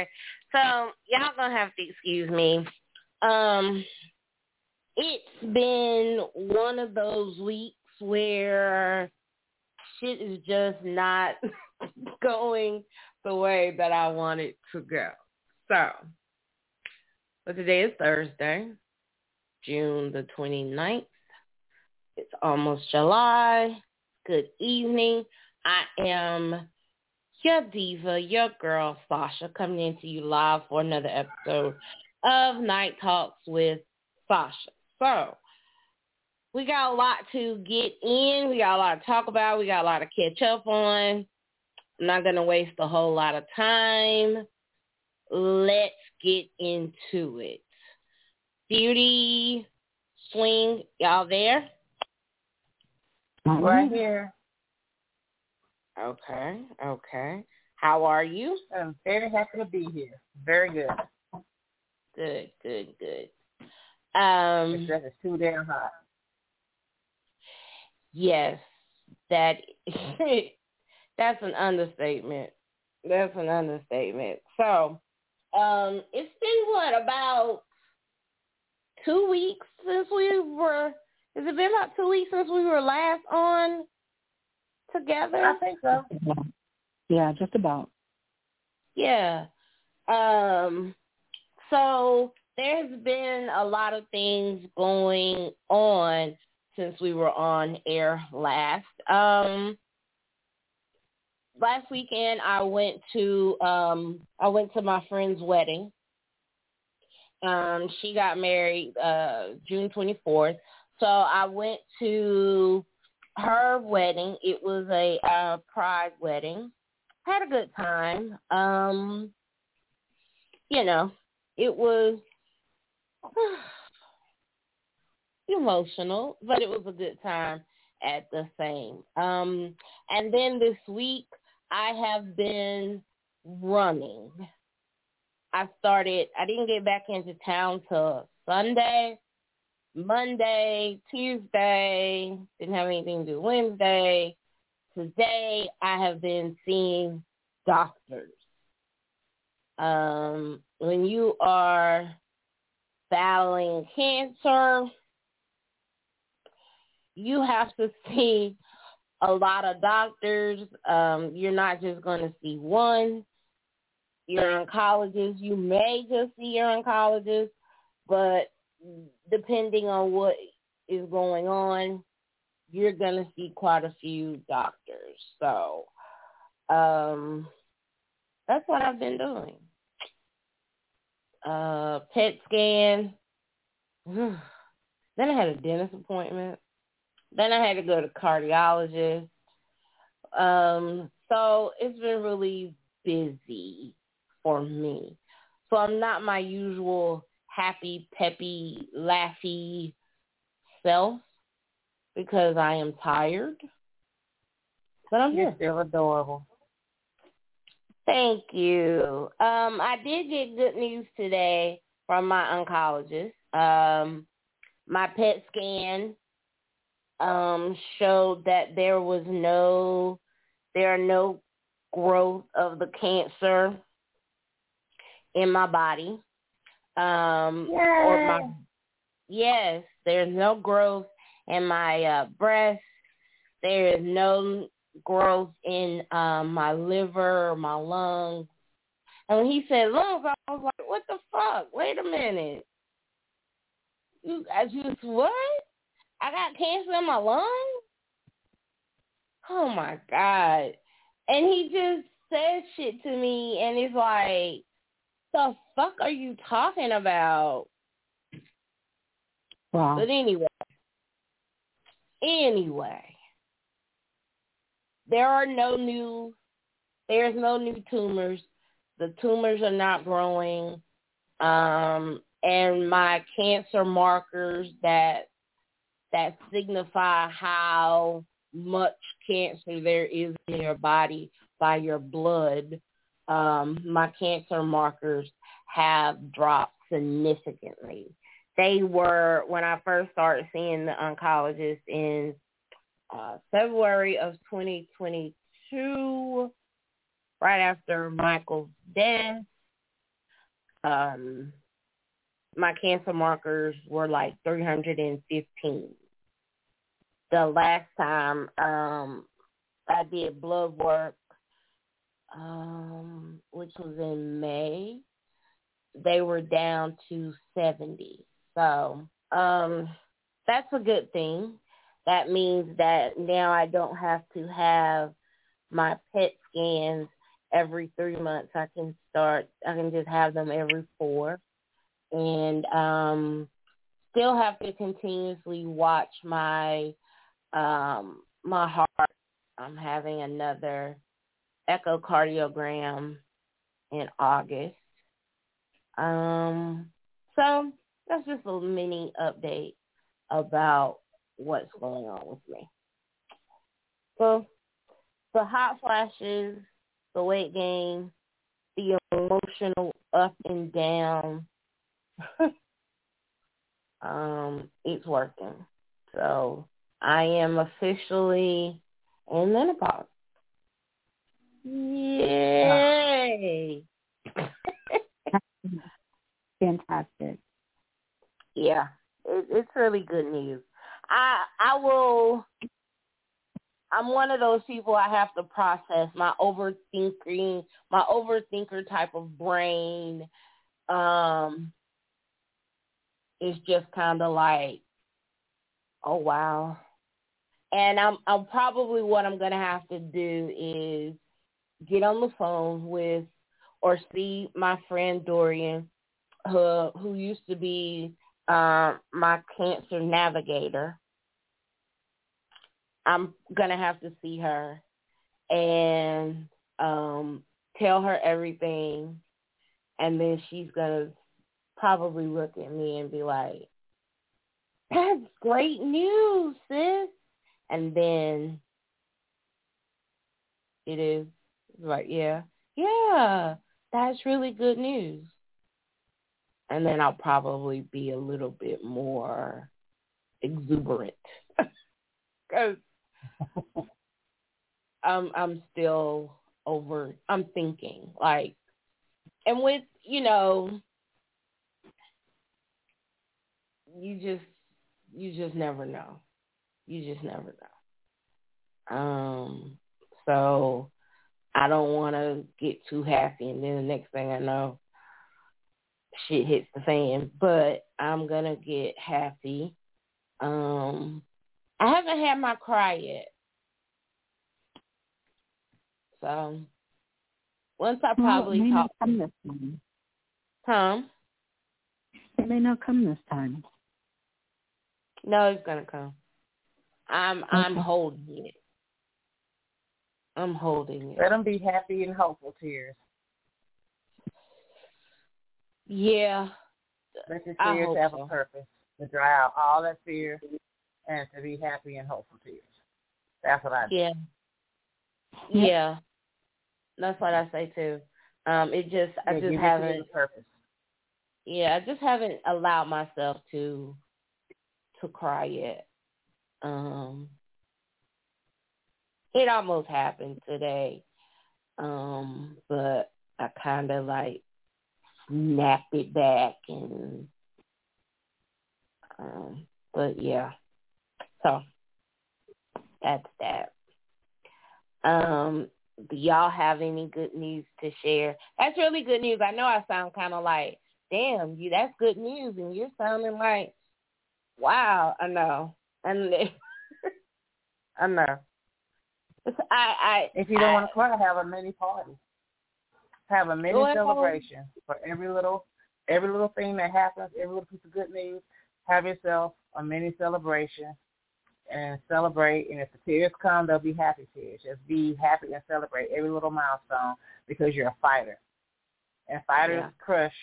Okay, so y'all gonna have to excuse me. Um, it's been one of those weeks where shit is just not going the way that I want it to go. So, but today is Thursday, June the 29th. It's almost July. Good evening. I am your diva, your girl Sasha, coming into you live for another episode of Night Talks with Sasha. So, we got a lot to get in. We got a lot to talk about. We got a lot to catch up on. I'm not going to waste a whole lot of time. Let's get into it. Beauty, swing, y'all there? Right here. Okay, okay. How are you? I'm very happy to be here. Very good. Good, good, good. Um, it's just too damn hot. Yes, that that's an understatement. That's an understatement. So, um, it's been what about two weeks since we were. Has it been about two weeks since we were last on together? I think so. Yeah, just about. Yeah. Um. So there's been a lot of things going on since we were on air last. Um, last weekend I went to um, I went to my friend's wedding. Um, she got married uh, June 24th, so I went to her wedding. It was a uh, pride wedding. Had a good time. Um, you know, it was emotional, but it was a good time at the same. Um, and then this week, I have been running. I started, I didn't get back into town till Sunday, Monday, Tuesday, didn't have anything to do Wednesday. Today, I have been seeing doctors. Um, when you are battling cancer, you have to see a lot of doctors. Um, you're not just going to see one. Your oncologist, you may just see your oncologist, but depending on what is going on, you're going to see quite a few doctors. So um, that's what I've been doing. Uh, PET scan. then I had a dentist appointment. Then I had to go to cardiologist. Um, so it's been really busy for me. So I'm not my usual happy, peppy, laughy self because I am tired. But I'm You're here. still adorable. Thank you. Um, I did get good news today from my oncologist. Um, my PET scan um, showed that there was no, there are no growth of the cancer in my body. Um, or my, yes, there's no growth in my uh, breast. There is no growth in um, my liver or my lungs. And when he said lungs, I was like, what the fuck? Wait a minute. You, I just, what? I got cancer in my lungs? Oh my God. And he just said shit to me and it's like, the fuck are you talking about? Wow. But anyway, anyway, there are no new, there's no new tumors. The tumors are not growing. Um, and my cancer markers that that signify how much cancer there is in your body by your blood, um, my cancer markers have dropped significantly. They were, when I first started seeing the oncologist in uh, February of 2022, right after Michael's death. Um, my cancer markers were like 315. The last time um, I did blood work, um, which was in May, they were down to 70. So um, that's a good thing. That means that now I don't have to have my PET scans every three months. I can start, I can just have them every four. And um, still have to continuously watch my um, my heart. I'm having another echocardiogram in August. Um, so that's just a mini update about what's going on with me. So the hot flashes, the weight gain, the emotional up and down, um, it's working. So I am officially in menopause. Yay! Fantastic. Yeah, it, it's really good news. I I will. I'm one of those people I have to process my overthinking, my overthinker type of brain. Um, is just kind of like, oh wow. And I'm I'm probably what I'm gonna have to do is get on the phone with or see my friend Dorian, who who used to be uh, my cancer navigator. I'm gonna have to see her and um, tell her everything, and then she's gonna probably look at me and be like, "That's great news, sis," and then it is like, "Yeah, yeah, that's really good news." And then I'll probably be a little bit more exuberant because I'm I'm still over. I'm thinking like, and with you know, you just you just never know. You just never know. Um, so I don't want to get too happy, and then the next thing I know, shit hits the fan. But I'm gonna get happy. Um, I haven't had my cry yet. So once I probably well, it may talk, not come this time. huh? It may not come this time. No, it's gonna come. I'm I'm holding it. I'm holding it. Let them be happy and hopeful tears. Yeah, Let your hope have so. a purpose to dry out all that fear and to be happy and hopeful tears. That's what I do. yeah, yeah. That's what I say too. Um, it just I Yeah, just give your tears haven't. purpose. Yeah, I just haven't allowed myself to to cry yet. Um, it almost happened today, um, but I kind of like snapped it back and. Um, but yeah, so that's that. Um, do y'all have any good news to share? That's really good news. I know I sound kind of like, damn, you that's good news, and you're sounding like, wow. I know, and I know. I, I, If you don't I, want to cry, have a mini party. Have a mini celebration for every little every little thing that happens, every little piece of good news. Have yourself a mini celebration and celebrate. And if the tears come, they'll be happy tears. Just be happy and celebrate every little milestone because you're a fighter. And fighters Yeah. crush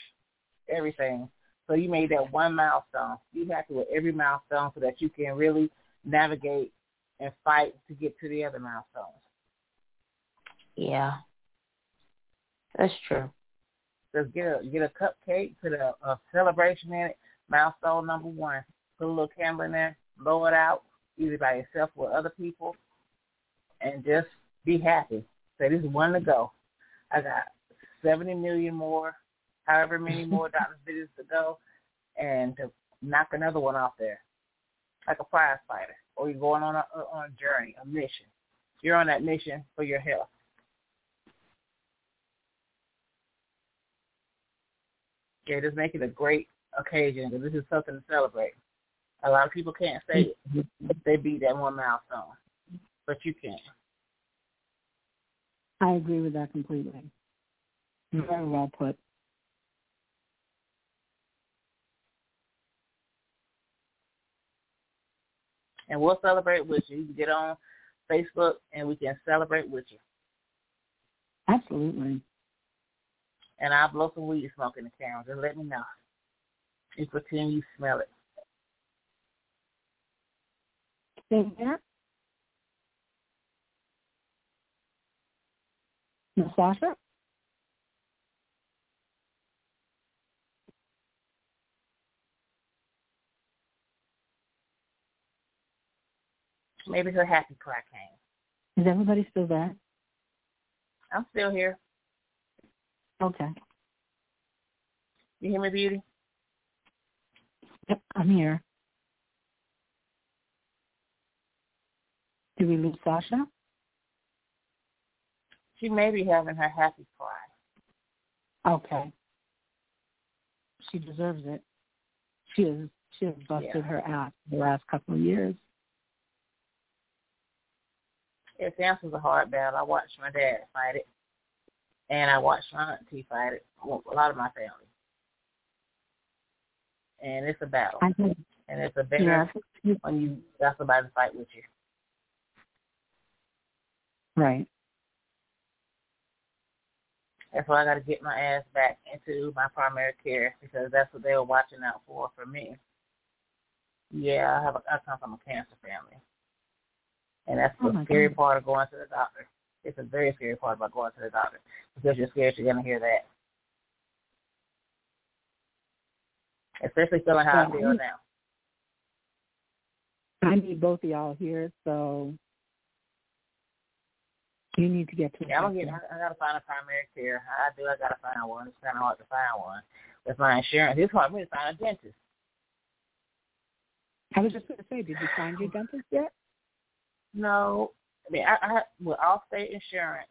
everything. So you made that one milestone. Be happy with every milestone so that you can really navigate and fight to get to the other milestones. yeah, that's true. Just get a get a cupcake, put a, a celebration in it. Milestone number one. Put a little candle in there, blow it out, either by yourself or other people, and just be happy. Say this is one to go. I got 70 million more, however many more doctor's visits to go, and to knock another one off there, like a prize fighter, or you're going on a on a journey, a mission. You're on that mission for your health. Just make it a great occasion because this is something to celebrate. A lot of people can't say it. Mm-hmm. They beat that one milestone, but you can. I agree with that completely. Very well put. And we'll celebrate with you. You can get on Facebook and we can celebrate with you. Absolutely. And I'll blow some weed smoke in the camera. Just let me know. You pretend you smell it. Here. Natasha? Maybe her happy cry came. Is everybody still there? I'm still here. Okay. You hear me, Beauty? Yep, I'm here. Do we lose Sasha? She may be having her happy cry. Okay. She deserves it. She has she has busted Yeah. her ass the last couple of years. Yeah, cancer's a hard battle. I watched my dad fight it, and I watched my auntie fight it. A lot of my family, and it's a battle, I think and it's a better yeah, when you got somebody to fight with you. right. That's why I got to get my ass back into my primary care because that's what they were watching out for for me. Yeah, I have a, I come from a cancer family, and that's Oh the scary God. part of going to the doctor. It's a very scary part about going to the doctor because you're scared you're gonna hear that. Especially feeling how I Yeah. feel now. I need both of y'all here, so you need to get to Yeah, I'm gonna get. I, I gotta find a primary care. I do. I gotta find one. It's kind of hard to find one with my insurance. It's hard for me to find a dentist. I was just going to say, did you find your dentist yet? No, I mean, I, I with Allstate Insurance,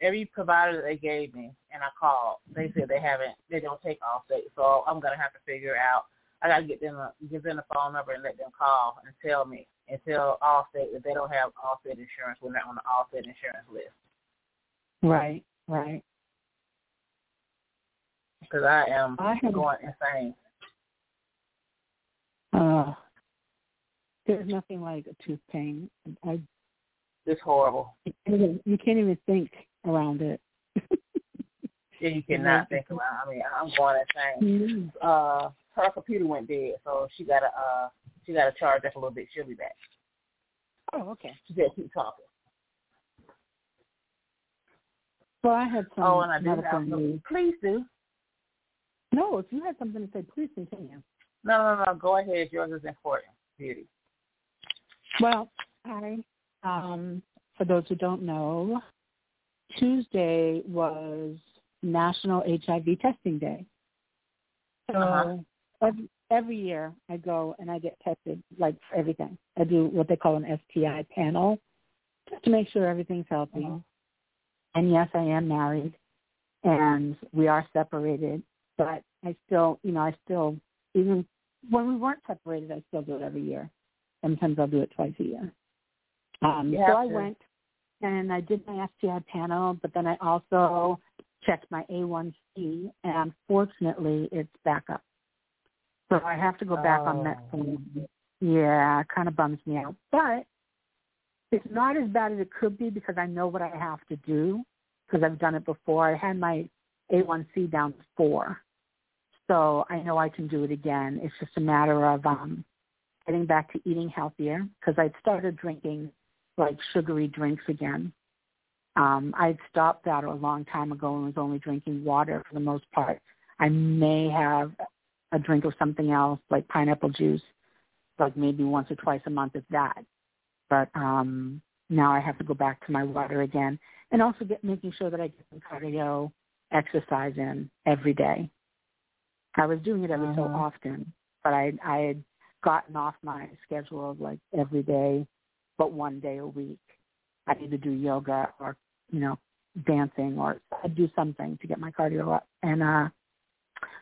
every provider that they gave me, and I called, they said they haven't, they don't take Allstate. So I'm gonna have to figure out. I gotta get them, a, give them the phone number and let them call and tell me and tell Allstate that they don't have Allstate insurance when they're on the Allstate insurance list. Right, right. Because I am I have- going insane. Uh, there's nothing like a tooth pain. I It's horrible. you can't even, you can't even think around it. Yeah, you cannot think about. I mean, I'm going insane. Mm. Uh, her computer went dead, so she gotta uh, she gotta charge up a little bit. She'll be back. Oh, okay. She said keep talking. Well, I had some oh, and I medical have some. news. Please do. No, if you had something to say, please continue. No, no, no. Go ahead. Yours is important. Beauty. Well, I, um, for those who don't know, Tuesday was National HIV Testing Day. So Uh-huh. every, every year I go and I get tested, like for everything. I do what they call an STI panel, just to make sure everything's healthy. Uh-huh. And yes, I am married, and we are separated. But I still, you know, I still, even when we weren't separated, I still do it every year. Sometimes I'll do it twice a year. Um, so I went and I did my STI panel, but then I also checked my A1C, and unfortunately, it's back up. So I have to go back on that. metformin. Yeah, it kind of bums me out, but it's not as bad as it could be because I know what I have to do because I've done it before. I had my A1C down to four, so I know I can do it again. It's just a matter of um getting back to eating healthier because I'd started drinking like sugary drinks again. Um, I'd stopped that a long time ago and was only drinking water for the most part. I may have a drink of something else like pineapple juice, like maybe once or twice a month if that. But um now I have to go back to my water again. and also get making sure that I get some cardio exercise in every day. I was doing it every so Mhm. often, but I I had gotten off my schedule of like every day, but one day a week. I to do yoga or you know dancing or I do something to get my cardio up, and uh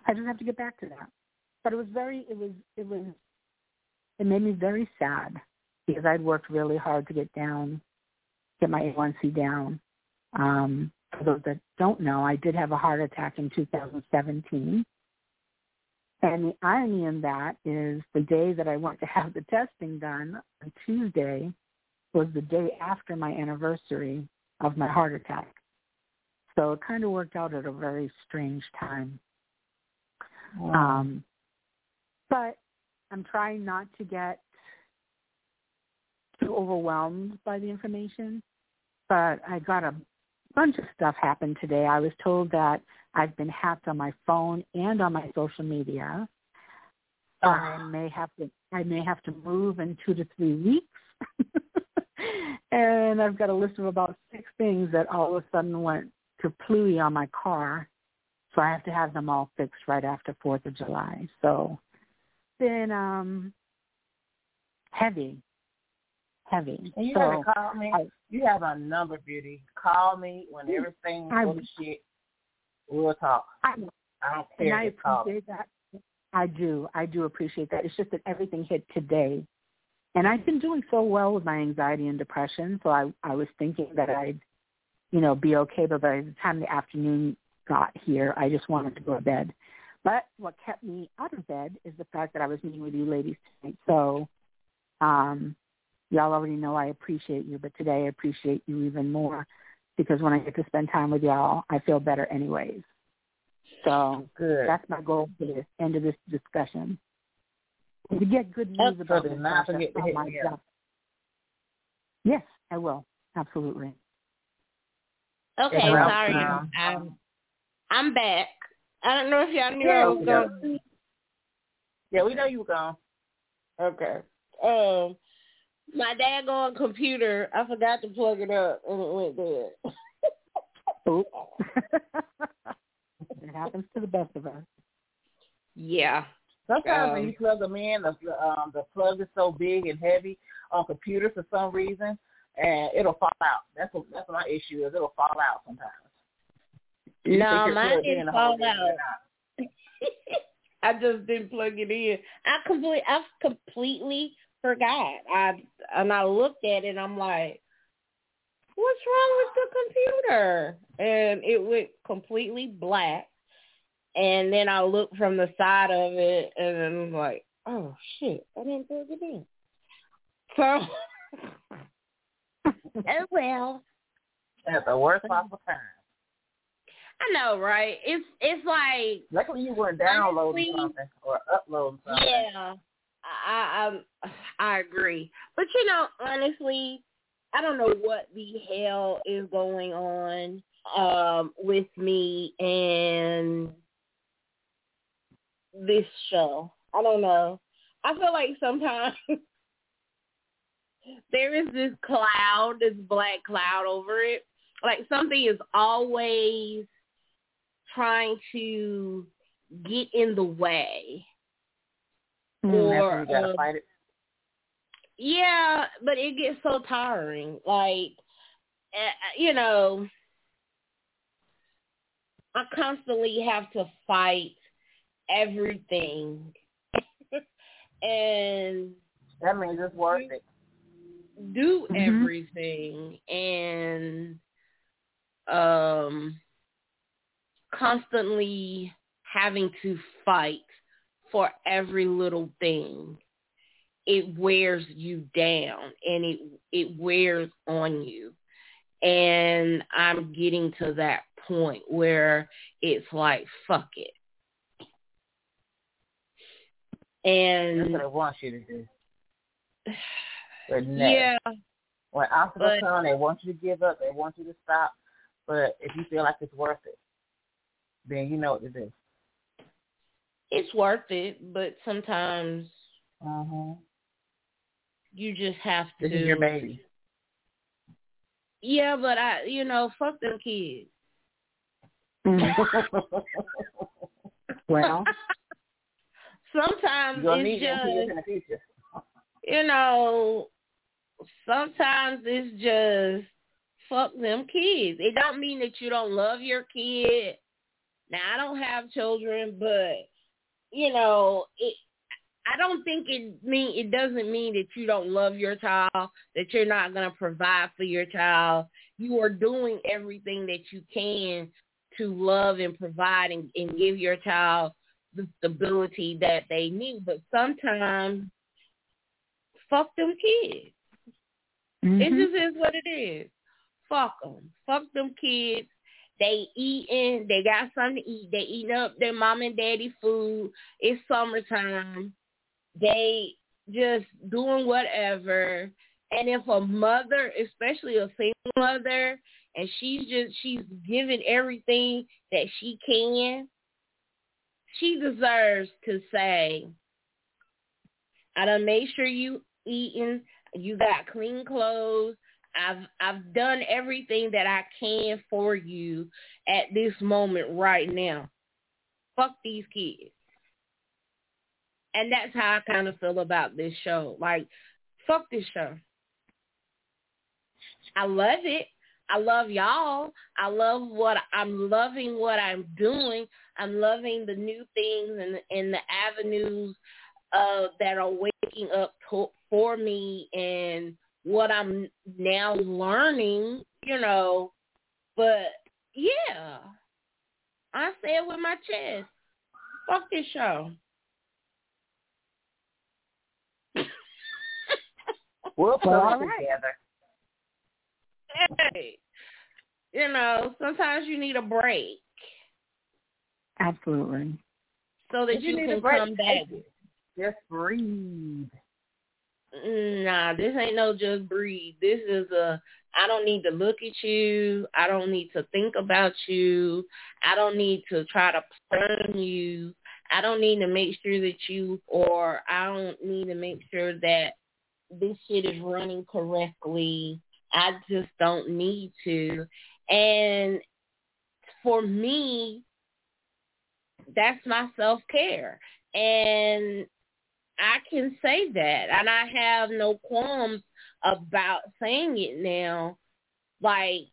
I just have to get back to that. But it was very it was it was it made me very sad because I'd worked really hard to get down, get my A1C down. Um, for those that don't know, I did have a heart attack in 2017. And the irony in that is the day that I went to have the testing done on Tuesday was the day after my anniversary of my heart attack. So it kind of worked out at a very strange time. Um, but I'm trying not to get too overwhelmed by the information. But I got a bunch of stuff happen today. I was told that I've been hacked on my phone and on my social media. I may have to I may have to move in two to three weeks. and I've got a list of about six things that all of a sudden went kapluy on my car. So I have to have them all fixed right after Fourth of July. So been um heavy. Heavy. And you so, gotta call me. I- you have a number, beauty. Call me when everything I- goes shit. We'll talk. I I don't care. and. I Just call. appreciate that. I do. I do appreciate that. It's just that everything hit today. And I've been doing so well with my anxiety and depression, so I I was thinking that I'd, you know, be okay, but by the time the afternoon got here, I just wanted to go to bed. But what kept me out of bed is the fact that I was meeting with you ladies tonight. So um y'all already know I appreciate you, but today I appreciate you even more because when I get to spend time with y'all, I feel better anyways. So Good. that's my goal for the end of this discussion. And to get good news about Absolutely. this Not Sasha, to on hit my me job. Yes, I will. Absolutely. Okay, sorry. um, I'm, I'm back. I don't know if y'all knew Yeah, I was we going. Yeah, we know you were gone. Okay. Um, my daggone computer, I forgot to plug it up and it went dead. It happens to the best of us. yeah. Sometimes when Um, you plug them in, the um, the plug is so big and heavy on computers for some reason, and it'll fall out. That's what that's what my issue is. It'll fall out sometimes. You No, mine didn't fall out. I just didn't plug it in. I complete I completely forgot. I and I looked at it and I'm like, What's wrong with the computer? And it went completely black. And then I look from the side of it and I'm like, Oh shit, I didn't plug it in. So Oh well. At the worst possible time. I know, right? It's it's like Luckily you weren't downloading Honestly, something or uploading something. Yeah, I, I I agree. But you know, honestly, I don't know what the hell is going on um with me and this show. I don't know. I feel like sometimes there is this cloud, this black cloud over it. Like something is always trying to get in the way. Hmm. Or, when you gotta fight it. Yeah, but it gets so tiring. Like, uh, you know, I constantly have to fight everything, and That means it's worth it. do Mhm. everything and um constantly having to fight for every little thing it wears you down and it it wears on you and i'm getting to that point where it's like fuck it That's and what it wants you to do. But no. yeah When obstacles come, they want you to give up. They want you to stop. But if you feel like it's worth it, then you know what to do. it's worth it, but sometimes Mm-hmm. you just have to. This is your baby. Yeah, but I, you know, fuck them kids. well, sometimes it's just, you know, sometimes it's just fuck them kids. It don't mean that you don't love your kid. Now I don't have children, but you know, it I don't think it mean it doesn't mean that you don't love your child, that you're not going to provide for your child. You are doing everything that you can to love and provide and, and give your child the stability that they need. But sometimes, fuck them kids. Mm-hmm. It just is what it is. Fuck them. Fuck them kids. They eating. They got something to eat. They eating up their mom and daddy food. It's summertime. They just doing whatever. And if a mother, especially a single mother, and she's just she's giving everything that she can, she deserves to say, I done made sure you eating, you got clean clothes, I've I've done everything that I can for you at this moment right now. Fuck these kids. And that's how I kind of feel about this show. Like, fuck this show. I love it. I love y'all. I love what I'm loving what I'm doing. I'm loving the new things and and the avenues uh, that are waking up to, for me and what I'm now learning, you know. But yeah, I say it with my chest. Fuck this show. we'll put it together. Hey, you know, sometimes you need a break. Absolutely. So that you, you can come back. Just breathe. Nah, this ain't no just breathe. This is a I don't need to look at you. I don't need to think about you. I don't need to try to plan you. I don't need to make sure that you or I don't need to make sure that this shit is running correctly. I just don't need to. And for me, that's my self-care. And I can say that. And I have no qualms about saying it now. Like,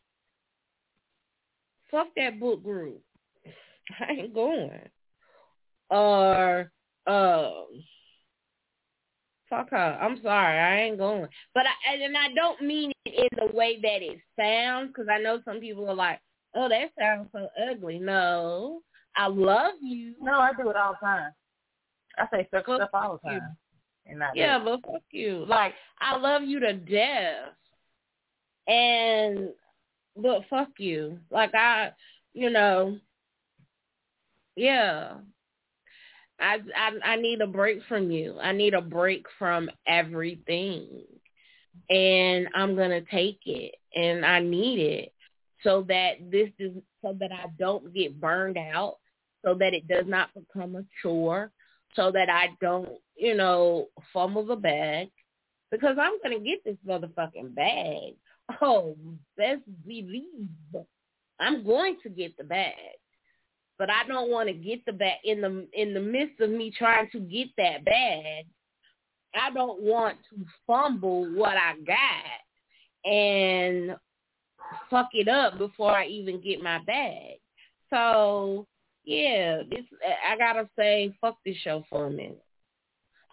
fuck that book group. I ain't going. Or, um, fuck her. I'm sorry, I ain't going. But I and I don't mean it in the way that it sounds, because I know some people are like, "Oh, that sounds so ugly." No, I love you. No, I do it all the time. I say fuck stuff all the time. And not yeah, but fuck you. Like I love you to death, and but fuck you. Like I, you know, yeah. I, I I need a break from you. I need a break from everything. And I'm going to take it and I need it so that this is so that I don't get burned out, so that it does not become a chore, so that I don't, you know, fumble the bag because I'm going to get this motherfucking bag. Oh, best believe I'm going to get the bag but I don't want to get the bag in the in the midst of me trying to get that bag. I don't want to fumble what I got and fuck it up before I even get my bag. So yeah, this I gotta say, fuck this show for a minute.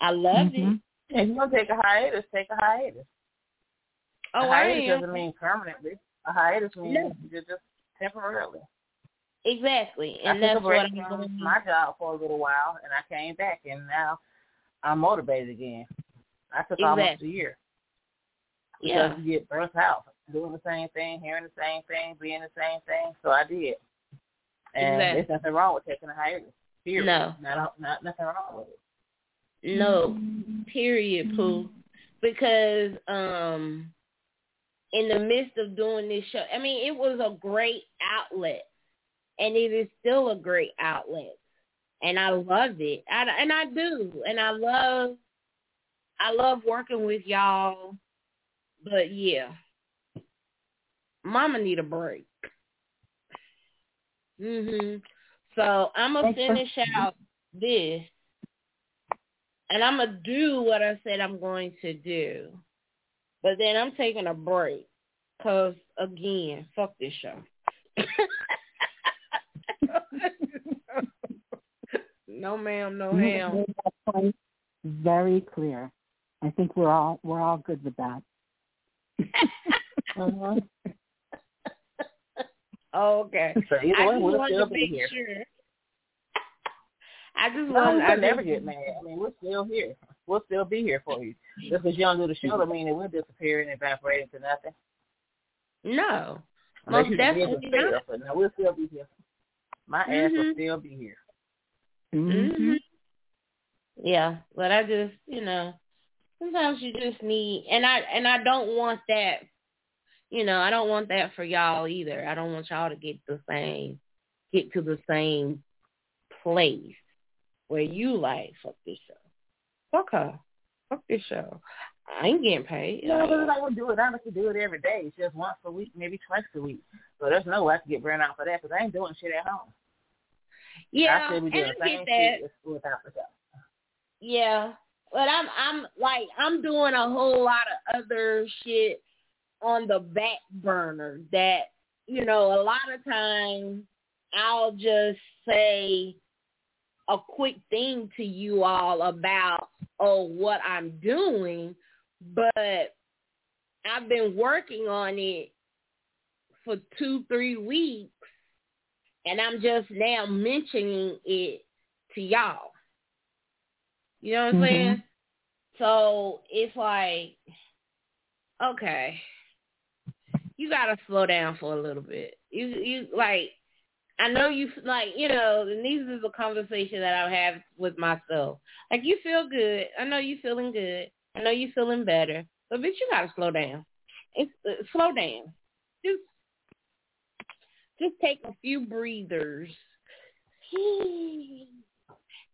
I love mm-hmm. it. If you want to take a hiatus, take a hiatus. Oh, a hiatus doesn't mean permanently. A hiatus means no. just temporarily. Exactly, and I that's what I'm doing. My job for a little while, and I came back, and now I'm motivated again. I took exactly. almost a year. Yeah, because you get burnt out doing the same thing, hearing the same thing, being the same thing. So I did, and exactly. there's nothing wrong with taking a hiatus. Period. No, not not nothing wrong with it. No, period, Pooh. Because um, in the midst of doing this show, I mean, it was a great outlet and it is still a great outlet. And I love it. I, and I do. And I love I love working with y'all. But yeah. Mama need a break. Mhm. So I'm gonna finish out this, and I'm gonna do what I said I'm going to do, but then I'm taking a break, cause again, fuck this show. no, ma'am, no, ma'am. Very clear. I think we're all we're all good with that. uh-huh. okay. So I just we'll wanted to be make here. sure. I just No, want. we'll I never get mad. I mean, we're still here. We'll still be here for you. Just because you don't do the show, don't mean that we'll disappear and evaporate into nothing. No, most definitely disappear, not. but no, we'll still be here. My ass will Mhm. still be here. Mm-hmm. hmm Yeah, but I just, you know, sometimes you just need, and I and I don't want that. You know, I don't want that for y'all either. I don't want y'all to get the same, get to the same place where you like fuck this show, fuck her, fuck this show. I ain't getting paid. No, but like we do it. I to do it every day. It's just once a week, maybe twice a week. So there's no way I can get burned out for that because I ain't doing shit at home. Yeah, I be and I get that. without. Yeah, but I'm I'm like I'm doing a whole lot of other shit on the back burner that you know a lot of times I'll just say a quick thing to you all about oh what I'm doing, but I've been working on it for two three weeks, and I'm just now mentioning it to y'all. You know what I'm Mhm. saying? So it's like, okay, you gotta slow down for a little bit. You you like, I know you like you know, and these is a conversation that I have with myself. Like you feel good. I know you feeling good. I know you feeling better. But bitch, you gotta slow down. It's uh, slow down. Just just take a few breathers.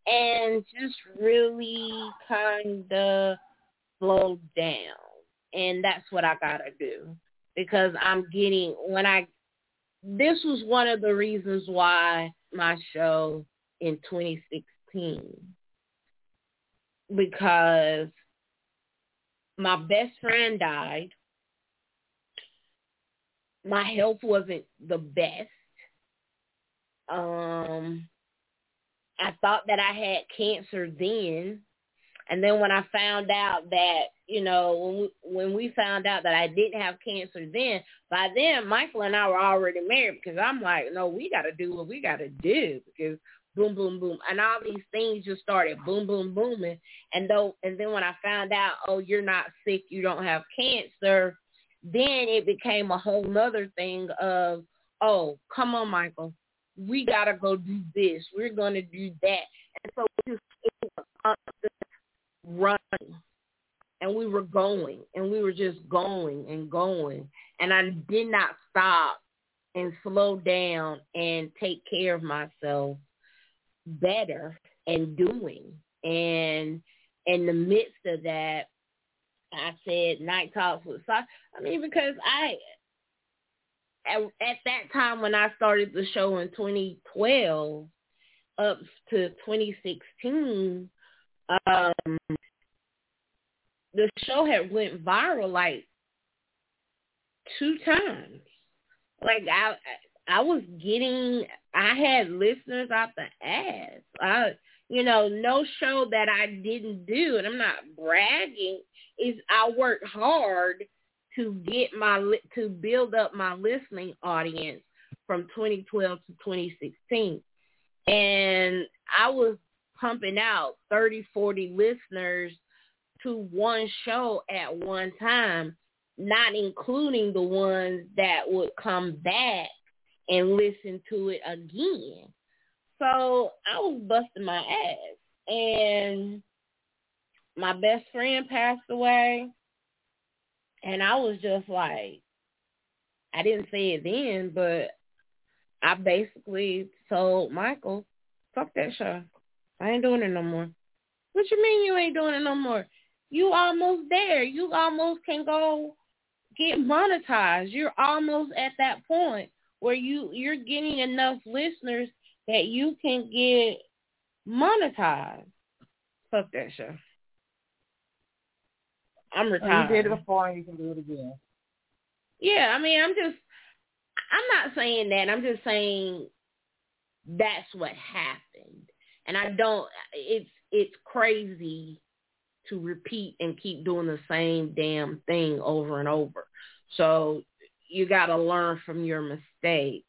and just really kind of slow down. And that's what I got to do because I'm getting, when I, this was one of the reasons why my show in 2016, because my best friend died. My health wasn't the best. Um, I thought that I had cancer then. And then when I found out that, you know, when we, when we found out that I didn't have cancer then, by then Michael and I were already married because I'm like, no, we got to do what we got to do because boom, boom, boom. And all these things just started boom, boom, booming. And though, and then when I found out, oh, you're not sick, you don't have cancer, then it became a whole nother thing of, oh, come on, Michael we gotta go do this. We're gonna do that. And so was constant running. And we were going and we were just going and going. And I did not stop and slow down and take care of myself better and doing. And in the midst of that, I said night talks with I mean, because I at, at that time when I started the show in 2012 up to 2016, um, the show had went viral like two times. Like I, I was getting, I had listeners out the ass. I, you know, no show that I didn't do, and I'm not bragging. Is I worked hard to get my to build up my listening audience from 2012 to 2016 and i was pumping out 30 40 listeners to one show at one time not including the ones that would come back and listen to it again so i was busting my ass and my best friend passed away and I was just like, I didn't say it then, but I basically told Michael, fuck that show. I ain't doing it no more. What you mean you ain't doing it no more? You almost there. You almost can go get monetized. You're almost at that point where you you're getting enough listeners that you can get monetized. Fuck that show. I'm retired. you did it before and you can do it again. Yeah, I mean, I'm just, I'm not saying that. I'm just saying that's what happened. And I don't, it's, it's crazy to repeat and keep doing the same damn thing over and over. So you got to learn from your mistakes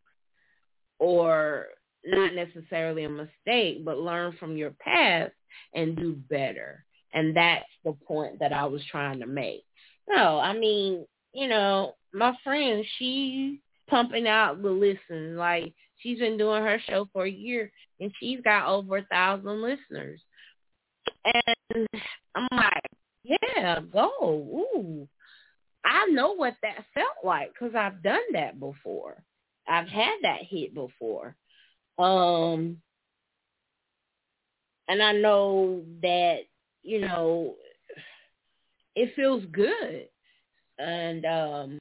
or not necessarily a mistake, but learn from your past and do better. And that's the point that I was trying to make. No, I mean, you know, my friend, she's pumping out the listen. Like she's been doing her show for a year and she's got over a thousand listeners. And I'm like, yeah, go. Ooh. I know what that felt like because I've done that before. I've had that hit before. Um, and I know that, you know, it feels good. And um,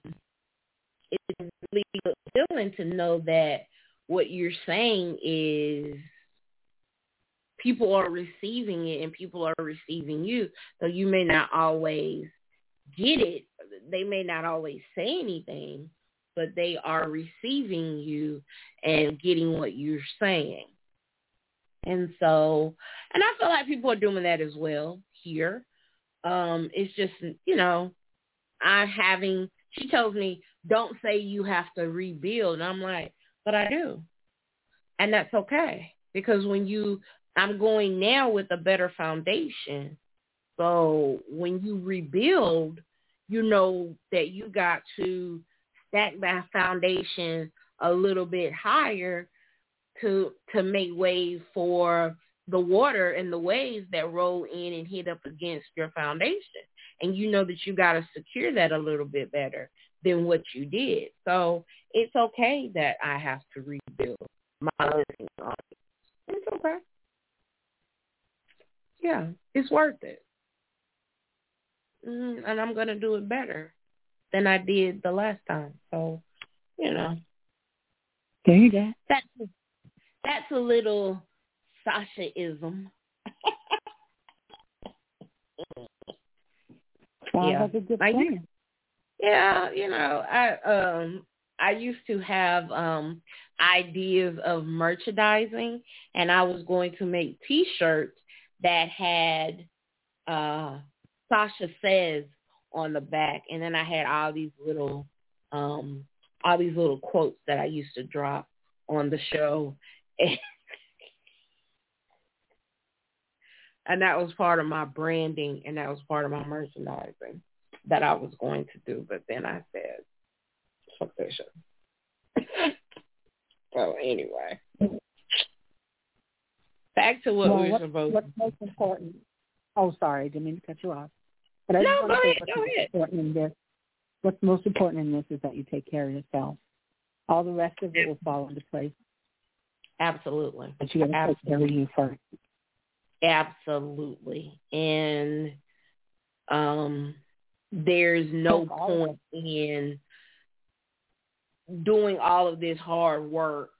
it's really good feeling to know that what you're saying is people are receiving it and people are receiving you. So you may not always get it. They may not always say anything, but they are receiving you and getting what you're saying. And so, and I feel like people are doing that as well here. Um, it's just, you know, I'm having, she tells me, don't say you have to rebuild. And I'm like, but I do. And that's okay. Because when you, I'm going now with a better foundation. So when you rebuild, you know that you got to stack that foundation a little bit higher to to make way for the water and the waves that roll in and hit up against your foundation. And you know that you got to secure that a little bit better than what you did. So it's okay that I have to rebuild my listening audience. It's okay. Yeah, it's worth it. Mm, and I'm going to do it better than I did the last time. So, you know. There you go. That's that's a little Sasha-ism. Yeah. like a good plan. Yeah, you know, I um I used to have um ideas of merchandising and I was going to make t-shirts that had uh Sasha says on the back and then I had all these little um all these little quotes that I used to drop on the show and that was part of my branding and that was part of my merchandising that I was going to do. But then I said, fuck that shit. so anyway, back to what well, we were what, supposed what's most important. Oh, sorry, didn't mean to cut you off. But I no, just want go to say ahead, what's go most ahead. important in this. What's most important in this is that you take care of yourself. All the rest of it will fall into place. Absolutely. But you got to take care of you first. Absolutely. And um there's no point in doing all of this hard work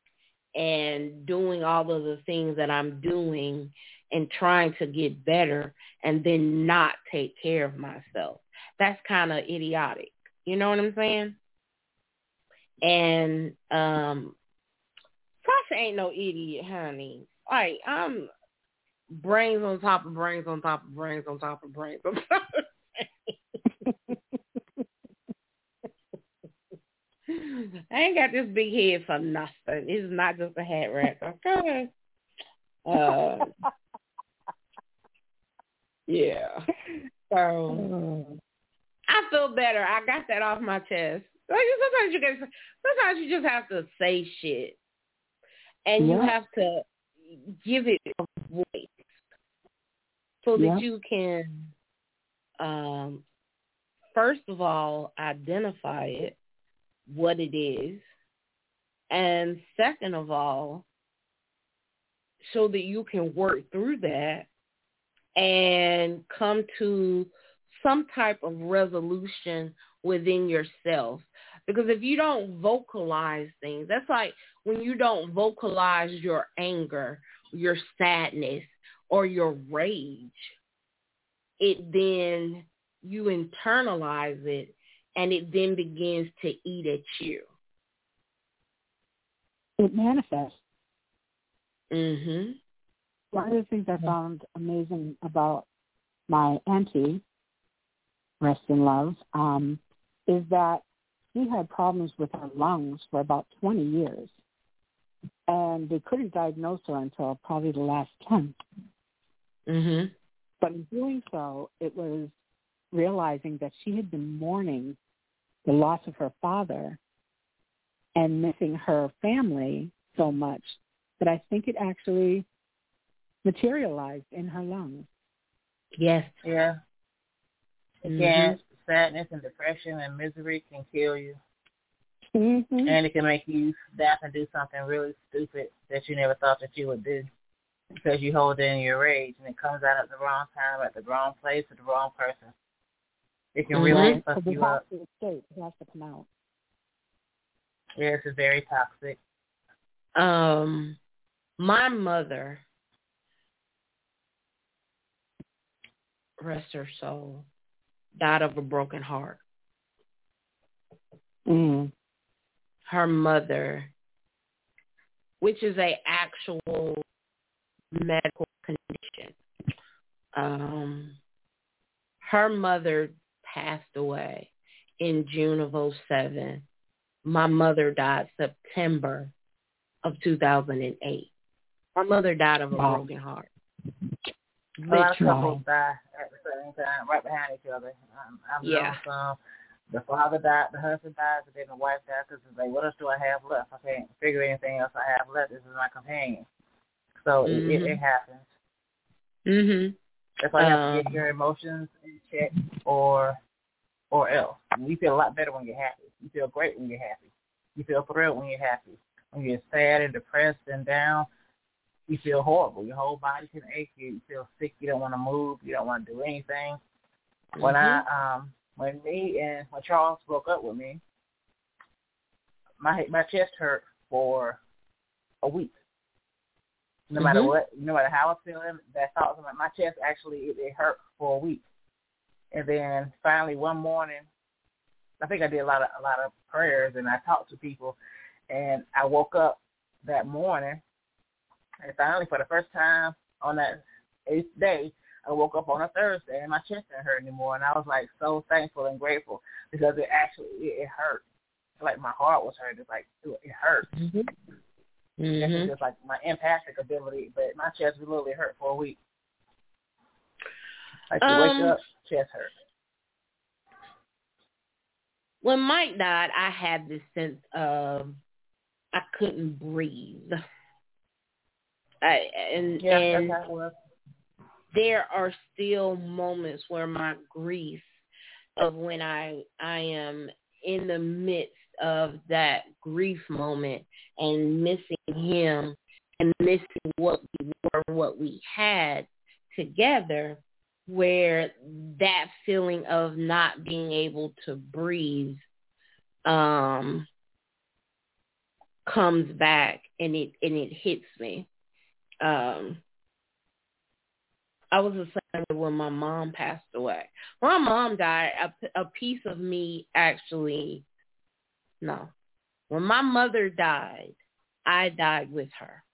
and doing all of the things that I'm doing and trying to get better and then not take care of myself. That's kind of idiotic. You know what I'm saying? And um Sasha ain't no idiot, honey. Like I'm brains on top of brains on top of brains on top of brains on top of I ain't got this big head for nothing. It's not just a hat rack, okay? Uh, yeah. So I feel better. I got that off my chest. Sometimes you get, sometimes you just have to say shit, and yeah. you have to give it a voice so that you can, um, first of all, identify it, what it is, and second of all, so that you can work through that and come to some type of resolution within yourself. Because if you don't vocalize things, that's like when you don't vocalize your anger, your sadness, or your rage, it then you internalize it and it then begins to eat at you. It manifests. Mhm. One of the things I found amazing about my auntie, rest in love, um, is that she had problems with her lungs for about 20 years. And they couldn't diagnose her until probably the last 10. Mhm. But in doing so, it was realizing that she had been mourning the loss of her father and missing her family so much that I think it actually materialized in her lungs. Yes. Yeah. Again, sadness and depression and misery can kill you. Mm-hmm. And it can make you snap and do something really stupid that you never thought that you would do because you hold it in your rage and it comes out at the wrong time, at the wrong place, with the wrong person. It can really Mhm. fuck it you has up. to escape. It has to come out. Yes, it's very toxic. Um, my mother, rest her soul, died of a broken heart. Mm. Her mother, which is a actual medical condition. Um, her mother passed away in June of 07. My mother died September of 2008. My mother died of a Wow. broken heart. A lot of couples die at the same time, right behind each other. Um, I've Yeah. some. The father died, the husband died, but then the wife died because it's like, what else do I have left? I can't figure anything else I have left. This is my companion. So it, it, it happens. Mhm. That's why you have to Um, get your emotions in check, or or else. You feel a lot better when you're happy. You feel great when you're happy. You feel thrilled when you're happy. When you're sad and depressed and down, you feel horrible. Your whole body can ache you. You feel sick. You don't want to move. You don't want to do anything. When Mhm. I um when me and when Charles broke up with me, my my chest hurt for a week. No matter Mhm. what, no matter how I was feeling, that thought was like, my chest actually it, it hurt for a week. And then finally one morning, I think I did a lot of a lot of prayers and I talked to people, and I woke up that morning, and finally for the first time on that eighth day, I woke up on a Thursday and my chest didn't hurt anymore, and I was like so thankful and grateful because it actually it, it hurt, like my heart was hurt. It's like it, it hurt. Mhm. Is Mhm. just like my empathic ability, but my chest literally hurt for a week. Like to wake Um, up, chest hurt. When Mike died, I had this sense of I couldn't breathe. I, and Yeah, and that's how it was. there are still moments where my grief of when I I am in the midst of that grief moment and missing him and missing what we were, what we had together, where that feeling of not being able to breathe um comes back and it and it hits me. Um I was the same when my mom passed away. When my mom died, a, a piece of me actually, no. When my mother died, I died with her.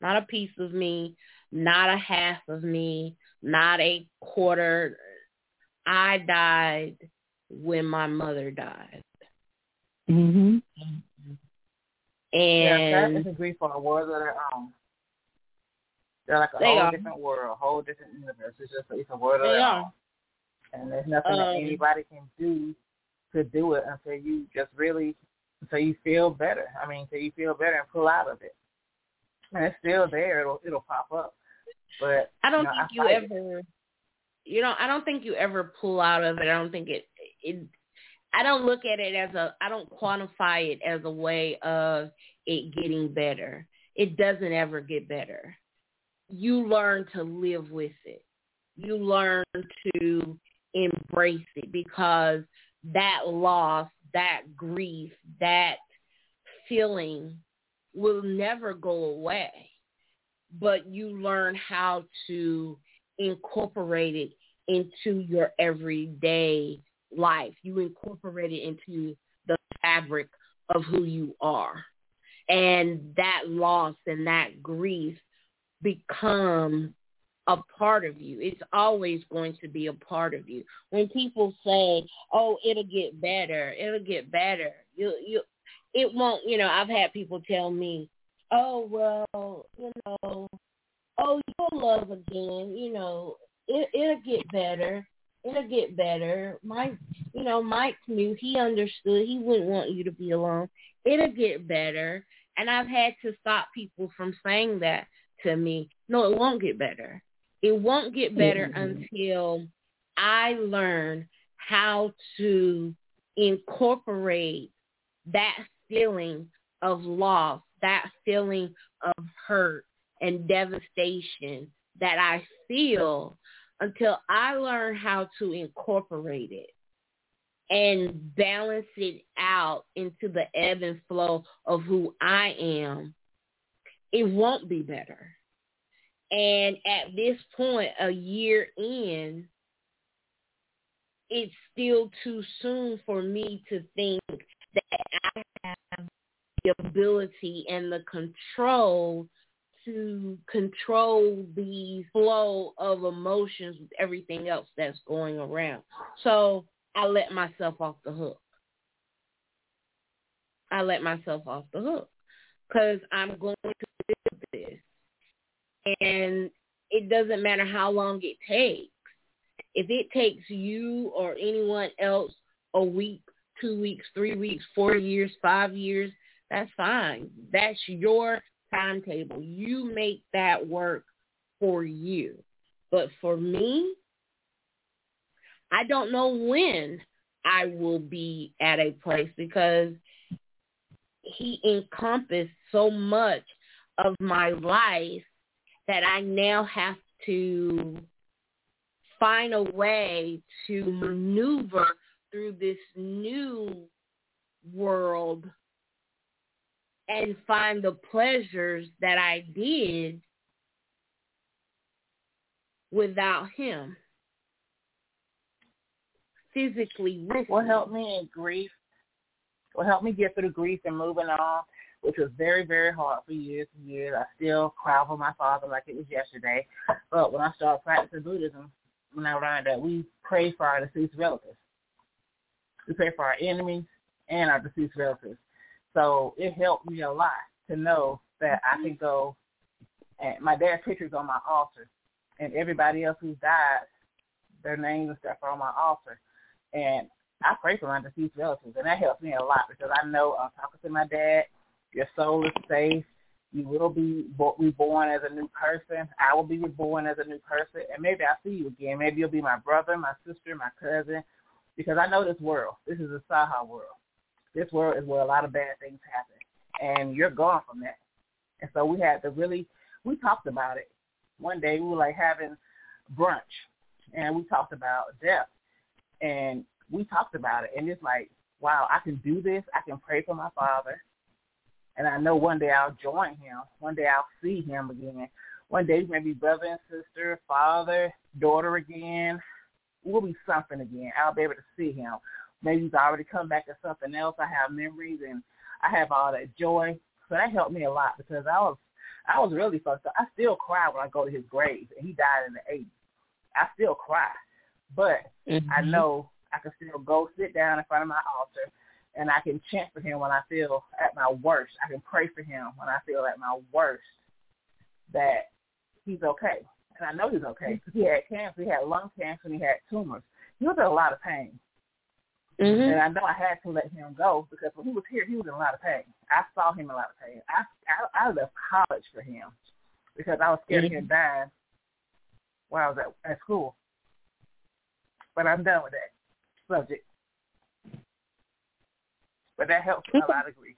Not a piece of me, not a half of me, not a quarter. I died when my mother died. Mhm. And yeah, sadness And and grief are a world of their own. They're like a They whole are. different world, a whole different universe. It's just it's a world of They their own. And there's nothing that Um, anybody can do to do it until you just really until you feel better. I mean, until you feel better and pull out of it. And it's still there. It'll it'll pop up. But I don't you know, think you fight it. ever you know, I don't think you ever pull out of it. I don't think it it I don't look at it as a I don't quantify it as a way of it getting better. It doesn't ever get better. You learn to live with it. You learn to embrace it because that loss, that grief, that feeling will never go away. But you learn how to incorporate it into your everyday life. You incorporate it into the fabric of who you are. And that loss and that grief become a part of you. It's always going to be a part of you. When people say, "Oh, it'll get better. It'll get better." You you it won't, you know, I've had people tell me, "Oh, well, you know, oh, you'll love again, you know, it it'll get better. It'll get better." Mike, you know, Mike knew, he understood. He wouldn't want you to be alone. It'll get better. And I've had to stop people from saying that to me. No, it won't get better it won't get better mm-hmm. until I learn how to incorporate that feeling of loss, that feeling of hurt and devastation that I feel until I learn how to incorporate it and balance it out into the ebb and flow of who I am, it won't be better. And at this point, a year in, it's still too soon for me to think that I have the ability and the control to control the flow of emotions with everything else that's going around. So I let myself off the hook. I let myself off the hook because I'm going to and it doesn't matter how long it takes. If it takes you or anyone else a week, two weeks, three weeks, four years, five years, that's fine. That's your timetable. You make that work for you. But for me, I don't know when I will be at a place because he encompassed so much of my life that I now have to find a way to maneuver through this new world and find the pleasures that I did without him. Physically Will help me in grief. Will help me get through the grief and moving on which was very, very hard for years and years. I still cry for my father like it was yesterday. But when I started practicing Buddhism, when I learned that we pray for our deceased relatives. We pray for our enemies and our deceased relatives. So it helped me a lot to know that I can go and my dad's picture's on my altar and everybody else who's died, their names and stuff are on my altar. And I pray for my deceased relatives and that helps me a lot because I know I'm talking to my dad your soul is safe. You will be reborn as a new person. I will be reborn as a new person. And maybe I'll see you again. Maybe you'll be my brother, my sister, my cousin. Because I know this world. This is a Saha world. This world is where a lot of bad things happen. And you're gone from that. And so we had to really, we talked about it. One day we were like having brunch and we talked about death. And we talked about it. And it's like, wow, I can do this. I can pray for my father. And I know one day I'll join him. One day I'll see him again. One day maybe brother and sister, father, daughter again. We'll be something again. I'll be able to see him. Maybe he's already come back as something else. I have memories and I have all that joy. So that helped me a lot because I was I was really fucked up. I still cry when I go to his grave and he died in the eighties. I still cry. But mm-hmm. I know I can still go sit down in front of my altar and I can chant for him when I feel at my worst. I can pray for him when I feel at my worst that he's okay. And I know he's okay because he had cancer. He had lung cancer and he had tumors. He was in a lot of pain. Mm-hmm. And I know I had to let him go because when he was here, he was in a lot of pain. I saw him in a lot of pain. I I, I left college for him because I was scared mm-hmm. of him dying while I was at, at school. But I'm done with that subject. But that helps a lot of grief.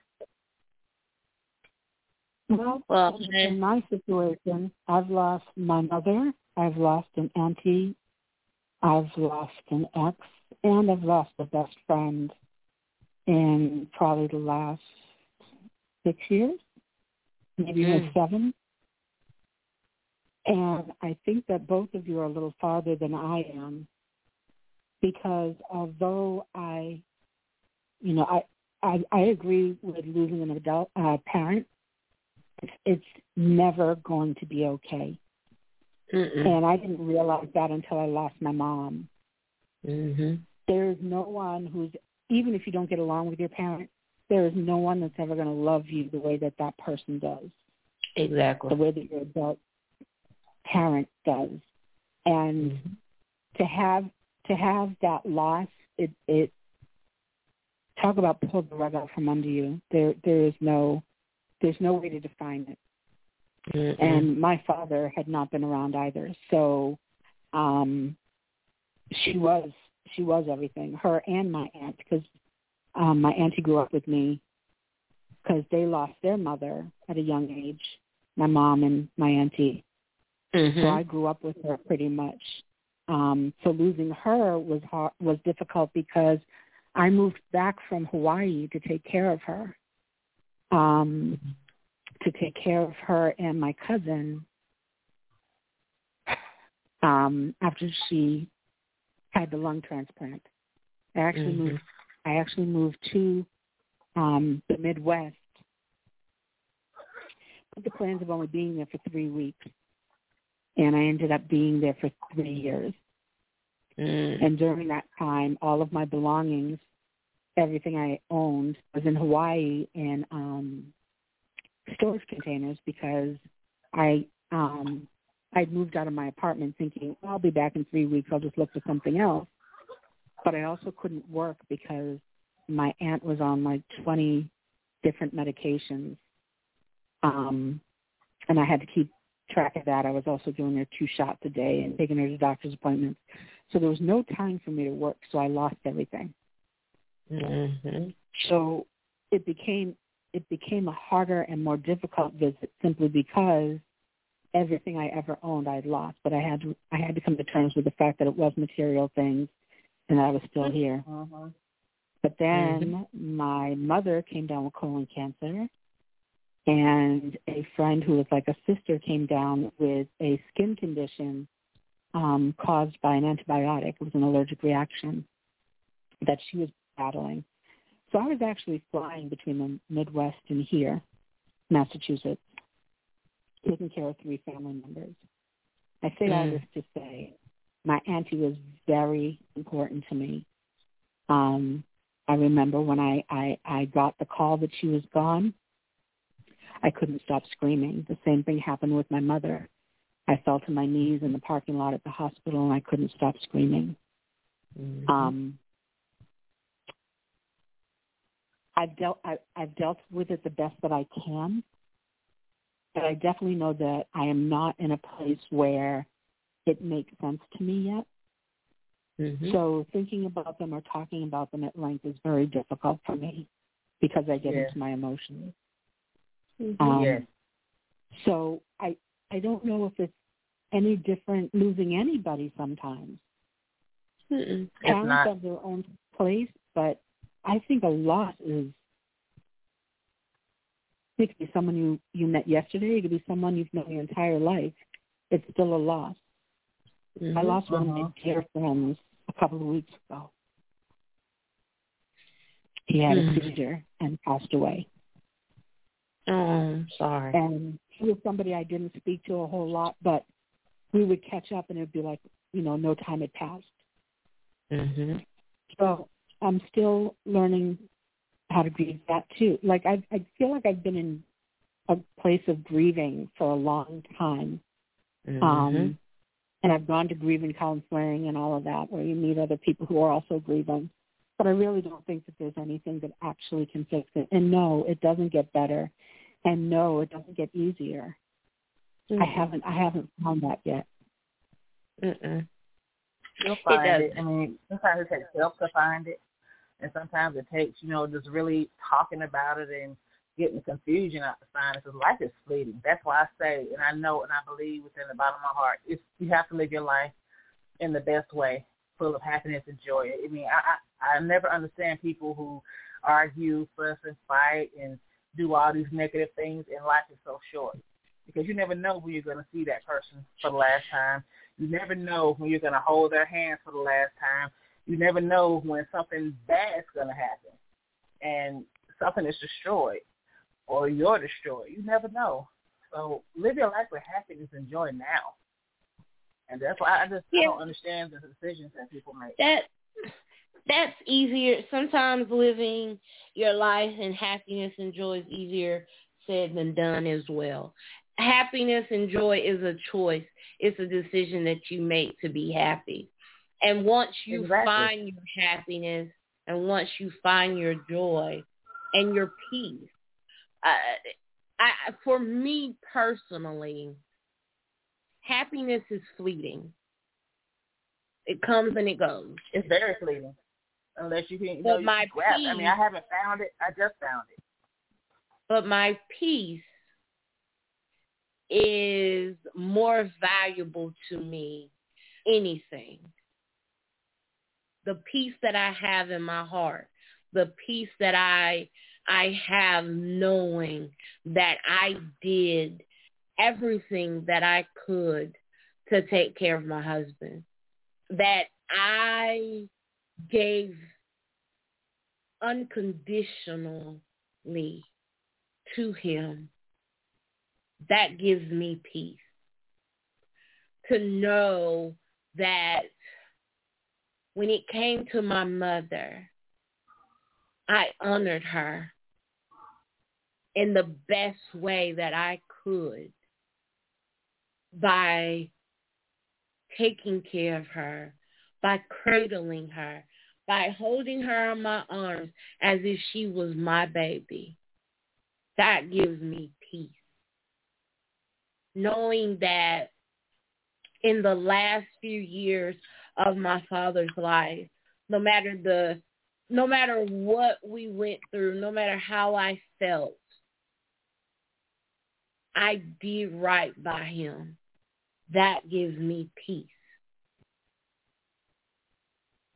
Well, well, in my situation, I've lost my mother. I've lost an auntie. I've lost an ex. and I've lost a best friend in probably the last six years, maybe mm. even seven. And I think that both of you are a little farther than I am because although I, you know, I, I, I agree with losing an adult uh, parent, it's, it's never going to be okay. Mm-mm. And I didn't realize that until I lost my mom. Mm-hmm. There is no one who's, even if you don't get along with your parent, there is no one that's ever going to love you the way that that person does. Exactly. The way that your adult parent does. And mm-hmm. to have to have that loss, it it talk about pull the rug out from under you. There there is no there's no way to define it. Mm-hmm. And my father had not been around either. So um she was she was everything. Her and my aunt because um my auntie grew up with me because they lost their mother at a young age, my mom and my auntie. Mm-hmm. So I grew up with her pretty much. Um, so losing her was hard, was difficult because I moved back from Hawaii to take care of her, um, to take care of her and my cousin um, after she had the lung transplant. I actually mm-hmm. moved. I actually moved to um, the Midwest with the plans of only being there for three weeks and I ended up being there for three years. Mm. And during that time, all of my belongings, everything I owned, was in Hawaii in um, storage containers because I um, I'd moved out of my apartment thinking I'll be back in three weeks. I'll just look for something else. But I also couldn't work because my aunt was on like 20 different medications, um, and I had to keep track of that. I was also giving her two shots a day and taking her to doctor's appointments. So there was no time for me to work, so I lost everything. Mm-hmm. So it became it became a harder and more difficult visit simply because everything I ever owned I'd lost. But I had to I had to come to terms with the fact that it was material things and that I was still here. Uh-huh. But then mm-hmm. my mother came down with colon cancer and a friend who was like a sister came down with a skin condition um, caused by an antibiotic. It was an allergic reaction that she was battling. So I was actually flying between the Midwest and here, Massachusetts, taking care of three family members. I say mm. all this to say my auntie was very important to me. Um, I remember when I, I, I got the call that she was gone, I couldn't stop screaming. The same thing happened with my mother. I fell to my knees in the parking lot at the hospital and I couldn't stop screaming. Mm-hmm. Um, I've dealt I, I've dealt with it the best that I can, but I definitely know that I am not in a place where it makes sense to me yet. Mm-hmm. So thinking about them or talking about them at length is very difficult for me because I get yeah. into my emotions. Mm-hmm. Um, yes. So I I don't know if it's any different losing anybody sometimes. Mm-mm. Parents have their own place, but I think a loss is it could be someone you you met yesterday. It could be someone you've known your entire life. It's still a loss. Mm-hmm. I lost one uh-huh. of my uh-huh. dear friends a couple of weeks ago. He had mm-hmm. a seizure and passed away. Oh, I'm sorry. And he was somebody I didn't speak to a whole lot, but we would catch up and it'd be like, you know, no time had passed. Mhm. So I'm still learning how to grieve that too. Like I I feel like I've been in a place of grieving for a long time. Mm-hmm. Um and I've gone to grieving counseling and all of that where you meet other people who are also grieving. But I really don't think that there's anything that actually can fix it. And no, it doesn't get better. And no, it doesn't get easier. Mm-hmm. I haven't I haven't found that yet. Mm-mm. You'll find it, it. I mean, sometimes it takes help to find it, and sometimes it takes you know just really talking about it and getting confusion out to find it. Because life is fleeting. That's why I say, and I know, and I believe within the bottom of my heart, it's you have to live your life in the best way full of happiness and joy. I mean, I I, I never understand people who argue, fuss, and fight, and do all these negative things. And life is so short because you never know when you're going to see that person for the last time. You never know when you're going to hold their hand for the last time. You never know when something bad is going to happen and something is destroyed or you're destroyed. You never know. So live your life with happiness and joy now. And that's why I just yeah. don't understand the decisions that people make. That that's easier. Sometimes living your life in happiness and joy is easier said than done as well. Happiness and joy is a choice. It's a decision that you make to be happy. And once you exactly. find your happiness and once you find your joy and your peace, uh, I, for me personally, happiness is fleeting. It comes and it goes. It's very fleeting. Unless you can, you know, my grab. Peace, I mean, I haven't found it. I just found it. But my peace is more valuable to me anything. The peace that I have in my heart, the peace that I I have knowing that I did everything that I could to take care of my husband. That I gave unconditionally to him. That gives me peace. To know that when it came to my mother, I honored her in the best way that I could by taking care of her, by cradling her, by holding her in my arms as if she was my baby. That gives me peace. Knowing that in the last few years of my father's life, no matter the no matter what we went through, no matter how I felt, I did right by him. That gives me peace.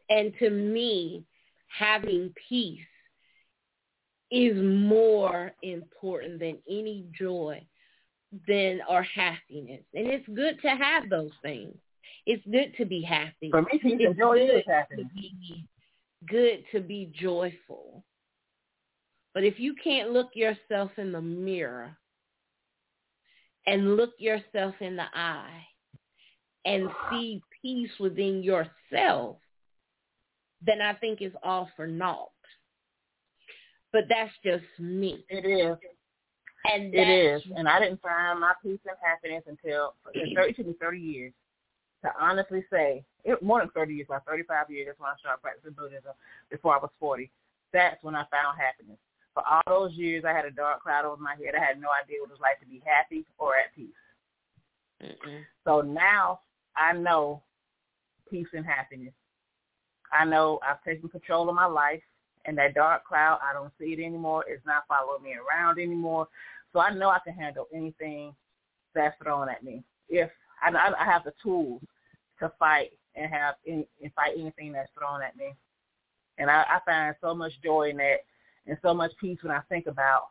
And to me, having peace is more important than any joy than or happiness. And it's good to have those things. It's good to be happy. For me, peace and joy is happiness. good to be joyful. But if you can't look yourself in the mirror and look yourself in the eye and see peace within yourself, then I think it's all for naught. But that's just me. It is. And it is. And I didn't find my peace and happiness until it took me 30 years to honestly say, it, more than 30 years, about 35 years, that's when I started practicing Buddhism before I was 40. That's when I found happiness. For all those years, I had a dark cloud over my head. I had no idea what it was like to be happy or at peace. Mm-mm. So now I know peace and happiness. I know I've taken control of my life, and that dark cloud, I don't see it anymore. It's not following me around anymore. So I know I can handle anything that's thrown at me. If I, I have the tools to fight and have any, and fight anything that's thrown at me, and I, I find so much joy in that and so much peace when I think about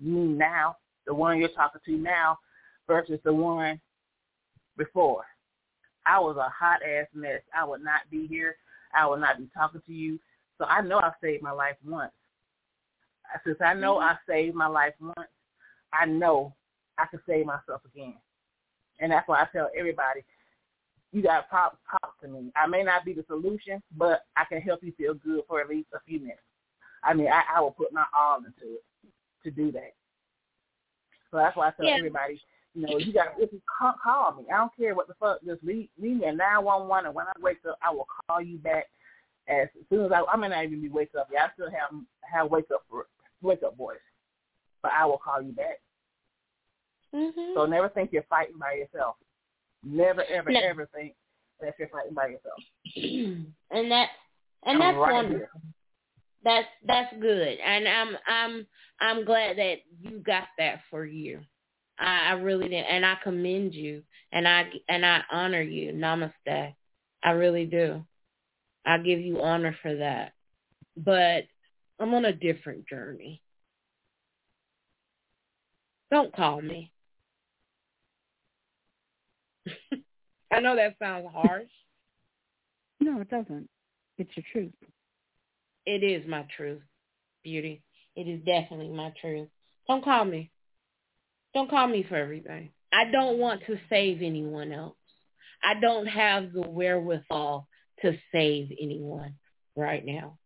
me now, the one you're talking to now, versus the one before. I was a hot ass mess. I would not be here. I will not be talking to you. So I know I saved my life once. Since I know mm-hmm. I saved my life once, I know I can save myself again. And that's why I tell everybody, you got to talk, talk to me. I may not be the solution, but I can help you feel good for at least a few minutes. I mean, I, I will put my all into it to do that. So that's why I tell yeah. everybody, you know, you got if you call, call me. I don't care what the fuck. Just leave, leave me a nine one one, and when I wake up, I will call you back as soon as I. I may not even be wake up. Yeah, I still have have wake up wake up voice, but I will call you back. Mm-hmm. So never think you're fighting by yourself. Never ever no. ever think that you're fighting by yourself. and that and that's right wonderful. Here. That's that's good, and I'm I'm I'm glad that you got that for you. I, I really did, and I commend you, and I and I honor you. Namaste. I really do. I give you honor for that. But I'm on a different journey. Don't call me. I know that sounds harsh. No, it doesn't. It's your truth. It is my truth, beauty. It is definitely my truth. Don't call me. Don't call me for everything. I don't want to save anyone else. I don't have the wherewithal to save anyone right now.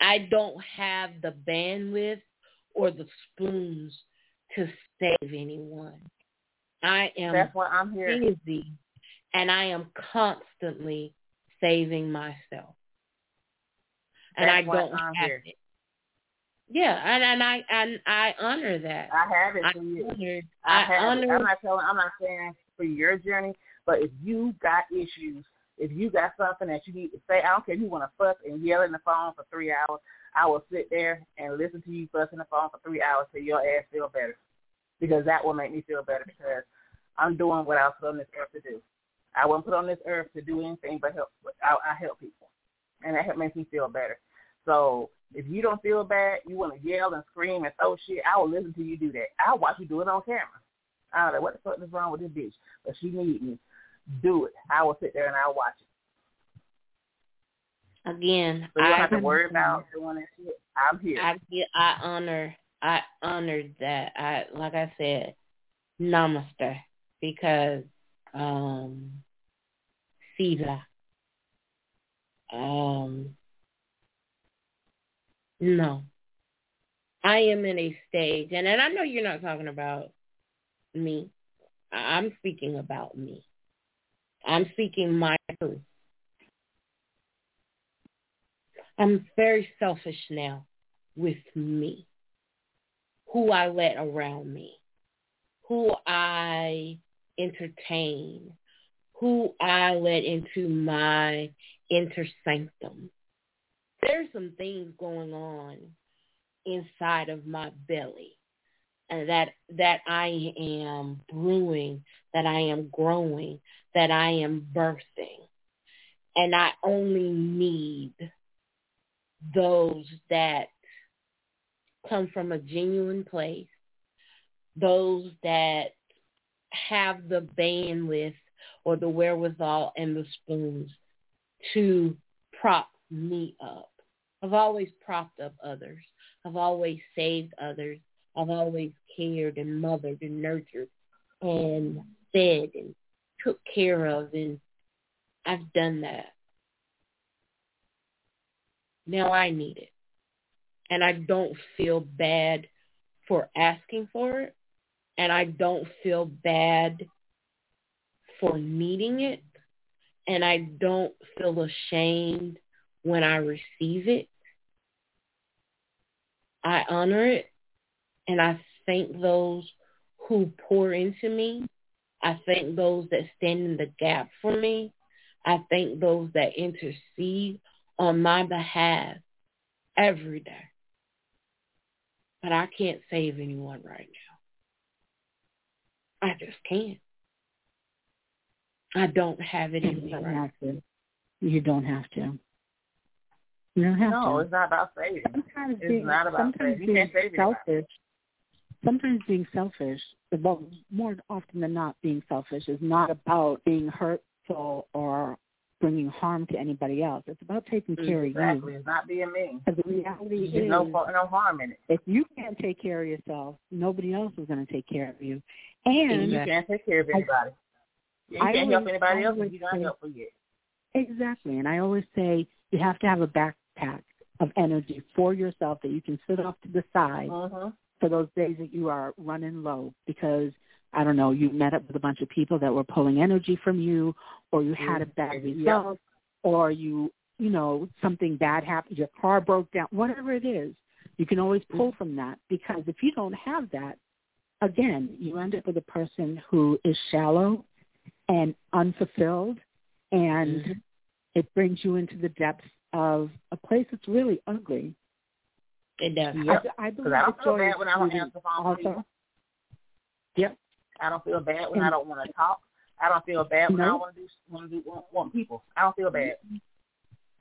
I don't have the bandwidth or the spoons to save anyone. I am That's why I'm here. busy and I am constantly saving myself. And I don't I'm have here. it. Yeah, and, and I and I honor that. I have it I for you. honor, I I have it. honor I'm not telling. I'm not saying for your journey, but if you got issues, if you got something that you need to say, I don't care if you want to fuss and yell in the phone for three hours. I will sit there and listen to you fuss in the phone for three hours till your ass feel better, because that will make me feel better because I'm doing what I was put on this earth to do. I wasn't put on this earth to do anything but help. I, I help people, and that makes me feel better. So if you don't feel bad, you want to yell and scream and throw shit, I will listen to you do that. I'll watch you do it on camera. I don't know what the fuck is wrong with this bitch, but she need me. Do it. I will sit there and I'll watch it. again. So you don't I have to worry about doing that shit. I'm here. I get I honor I honored that. I like I said, namaste because um Siva. Um no. I am in a stage and, and I know you're not talking about me. I'm speaking about me. I'm speaking my truth. I'm very selfish now with me, who I let around me, who I entertain, who I let into my inner sanctum. There's some things going on inside of my belly and that that I am brewing, that I am growing, that I am birthing. And I only need those that come from a genuine place, those that have the bandwidth or the wherewithal and the spoons to prop me up. I've always propped up others. I've always saved others. I've always cared and mothered and nurtured and fed and took care of and I've done that. Now I need it. And I don't feel bad for asking for it. And I don't feel bad for needing it. And I don't feel ashamed when I receive it. I honor it. And I thank those who pour into me. I thank those that stand in the gap for me. I thank those that intercede on my behalf every day. But I can't save anyone right now. I just can't. I don't have it in You me don't right have to. You don't have to. You no, to. it's not about saving. Sometimes It's being, not about sometimes saving. You being save anybody. selfish. Sometimes being selfish, well, more often than not, being selfish is not about being hurtful or bringing harm to anybody else. It's about taking care Exactly. of It's not being mean. you. Because the reality There's is, no no harm in it. if you can't take care of yourself, nobody else is going to take care of you. And And you can't take care of anybody. you can't help always- anybody else if you don't say- help for yet. Exactly. And I always say you have to have a backpack of energy for yourself that you can sit off to the side Mm-hmm. for those days that you are running low because I don't know, you met up with a bunch of people that were pulling energy from you or you had a bad Yep. result or you you know, something bad happened, your car broke down, whatever it is, you can always pull from that because if you don't have that, again, you end up with a person who is shallow and unfulfilled and Mhm. it brings you into the depths of a place that's really ugly. It does. Yep. I, I believe I don't feel bad when I don't beauty answer the phone for also. Yep. I don't feel bad when And- I don't want to talk. I don't feel bad when I No. don't want to do want to do want, want people. I don't feel bad.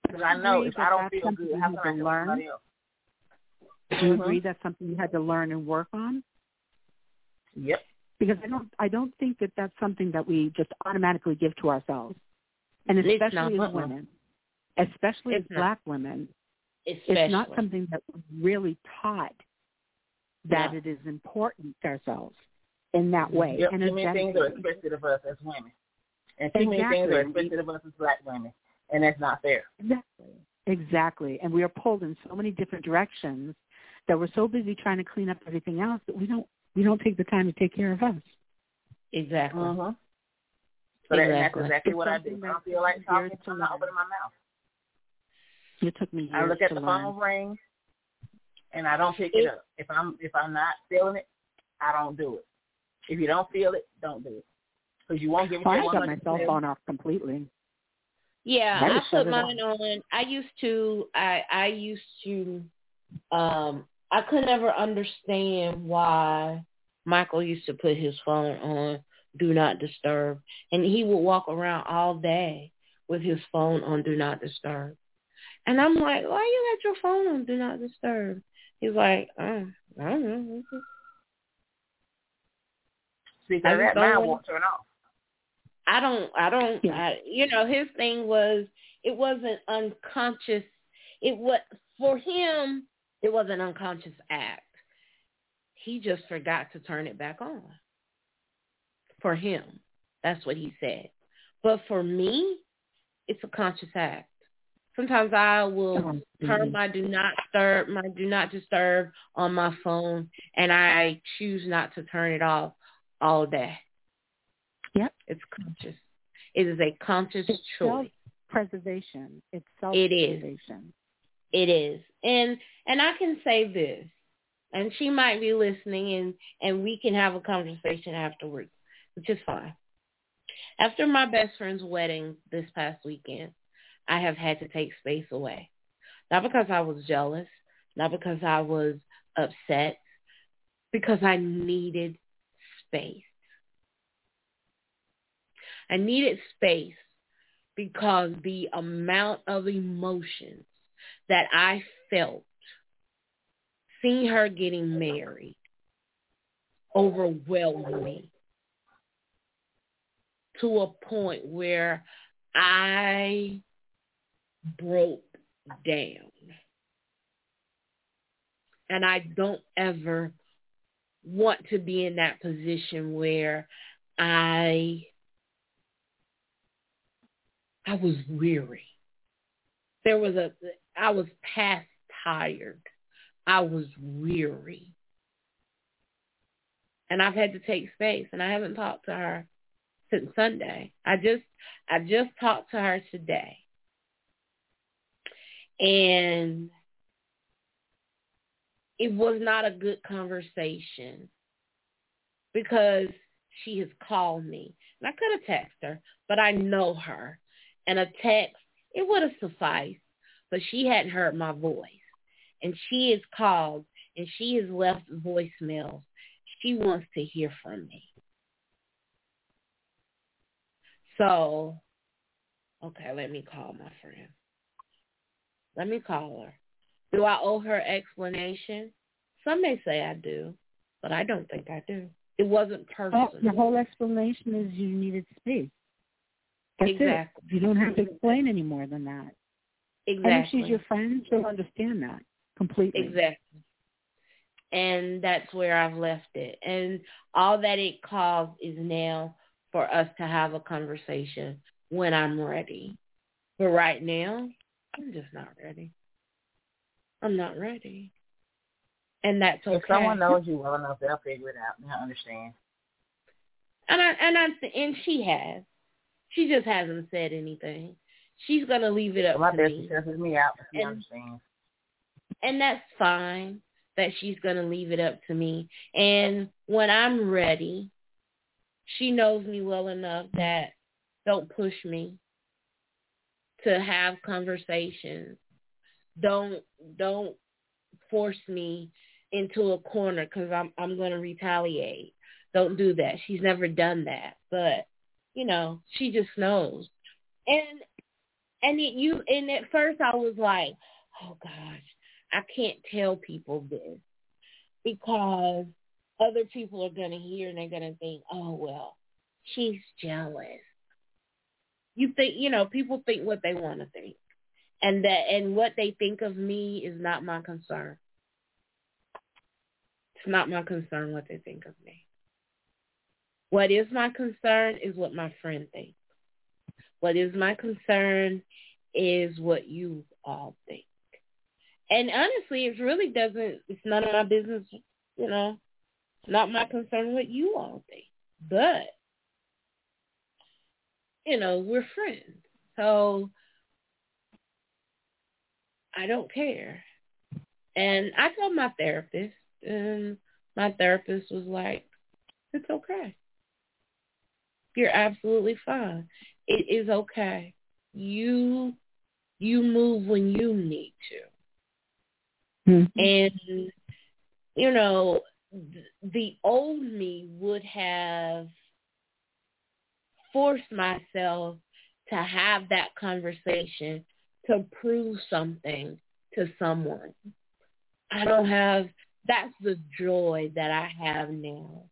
Because I know if I don't feel good, how can I help learn? somebody else? Do you mm-hmm. agree that's something you had to learn and work on? Yep. Because I don't, I don't think that that's something that we just automatically give to ourselves, and especially as women, especially it's as not. black women, especially. it's not something that we're really taught that it is important to ourselves in that way. Yep. Too many things are expected of us as women, and too exactly. many things are expected of us as black women, and that's not fair. Exactly. Exactly. And we are pulled in so many different directions that we're so busy trying to clean up everything else that we don't we don't take the time to take care of us. Exactly. Uh-huh. So exactly. that's exactly it's what I do. I don't feel like talking, my mouth. It took me years I look at the learn. phone ring, and I don't pick it, it up. If I'm if I'm not feeling it, I don't do it. If you don't feel it, don't do it. Because you won't give it well, your I shut my cell phone off completely. Yeah, I, I put mine on. I used to. I I used to. Um, I could never understand why Michael used to put his phone on do not disturb, and he would walk around all day with his phone on do not disturb. And I'm like, why you got your phone on do not disturb? He's like, oh, I don't know. See, that mine won't turn off. I don't, I don't, I, you know, his thing was, it wasn't unconscious. It was, for him, it was an unconscious act. He just forgot to turn it back on. For him. That's what he said. But for me, it's a conscious act. Sometimes I will oh, turn mm-hmm. my do not disturb my do not disturb on my phone and I choose not to turn it off all day. Yep. It's conscious. It is a conscious it's choice. Preservation. It's self preservation. It is. It is. And and I can say this, and she might be listening and, and we can have a conversation afterwards, which is fine. After my best friend's wedding this past weekend, I have had to take space away. Not because I was jealous, not because I was upset, because I needed space. I needed space because the amount of emotions that I felt seeing her getting married overwhelmed me to a point where I broke down. And I don't ever want to be in that position where I I was weary. There was a I was past tired. I was weary. And I've had to take space and I haven't talked to her since Sunday. I just I just talked to her today. And it was not a good conversation because she has called me. And I could have texted her, but I know her. And a text, it would have sufficed, but she hadn't heard my voice. And she has called and she has left voicemails. She wants to hear from me. So, okay, let me call my friend. Let me call her. Do I owe her explanation? Some may say I do, but I don't think I do. It wasn't personal. Well, the whole explanation is you needed space. That's exactly. It. You don't have to explain any more than that. Exactly. And if she's your friend, she'll understand that completely. Exactly. And that's where I've left it. And all that it caused is now for us to have a conversation when I'm ready. But right now, I'm just not ready. I'm not ready. And that's okay. If someone knows you well enough, they'll figure it out. They'll understand. And I and I and she has. She just hasn't said anything. She's gonna leave it up well, to my me. My me out. She and, understands. And that's fine. That she's gonna leave it up to me. And when I'm ready, she knows me well enough that don't push me to have conversations. Don't don't force me into a corner because I'm I'm going to retaliate. Don't do that. She's never done that, but you know she just knows. And And it, you and at first I was like, oh gosh, I can't tell people this because other people are going to hear and they're going to think, oh well, she's jealous. You think, you know, people think what they want to think, and that and what they think of me is not my concern. It's not my concern what they think of me. What is my concern is what my friend thinks. What is my concern is what you all think. And honestly, it really doesn't, it's none of my business, you know, not my concern what you all think. But, you know, we're friends. So I don't care. And I told my therapist, and my therapist was like, it's okay. You're absolutely fine. It is okay. You you move when you need to. Mm-hmm. And you know, the old me would have forced myself to have that conversation to prove something to someone. I don't have that's the joy that I have now.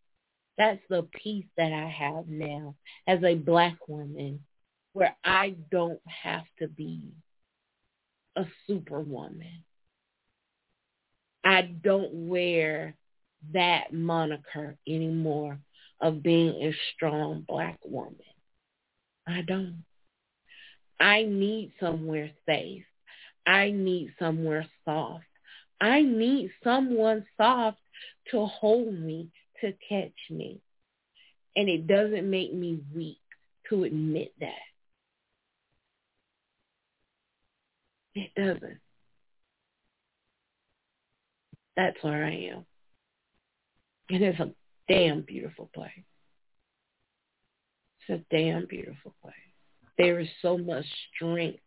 That's the peace that I have now as a black woman where I don't have to be a superwoman. I don't wear that moniker anymore of being a strong black woman. I don't. I need somewhere safe. I need somewhere soft. I need someone soft to hold me, to catch me. And it doesn't make me weak to admit that. It doesn't. That's where I am. And it's a damn beautiful place. It's a damn beautiful place. There is so much strength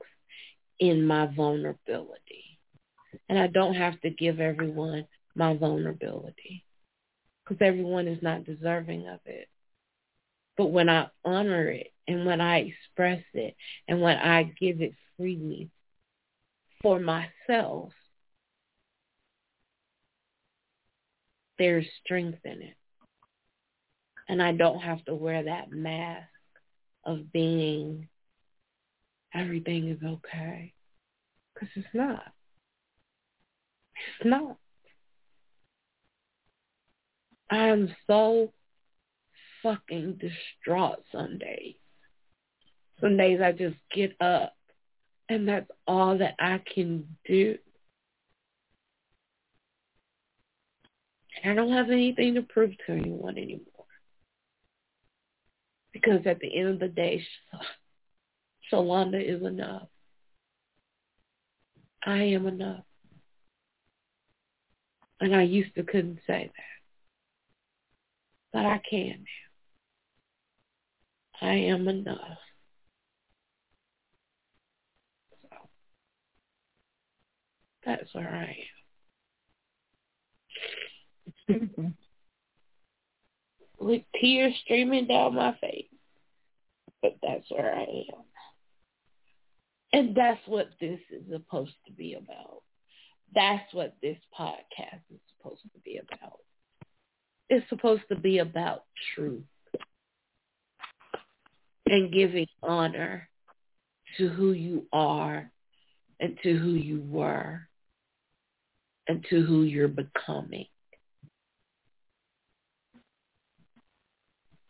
in my vulnerability. And I don't have to give everyone my vulnerability because everyone is not deserving of it. But when I honor it and when I express it and when I give it freely for myself, there's strength in it. And I don't have to wear that mask of being everything is okay. Because it's not. It's not. I am so fucking distraught some days. Some days I just get up and that's all that I can do. I don't have anything to prove to anyone anymore. Because at the end of the day, Shalonda is enough. I am enough. And I used to couldn't say that but I can now. I am enough. So that's where I am. Mm-hmm. With tears streaming down my face. But that's where I am. And that's what this is supposed to be about. That's what this podcast is supposed to be about It's supposed to be about truth and giving honor to who you are and to who you were and to who you're becoming.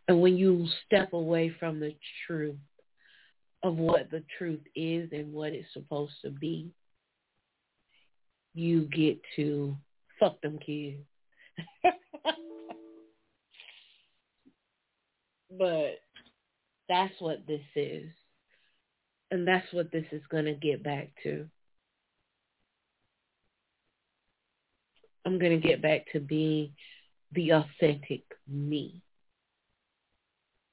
And when you step away from the truth of what the truth is and what it's supposed to be, you get to fuck them kids. But that's what this is. And that's what this is going to get back to. I'm going to get back to being the authentic me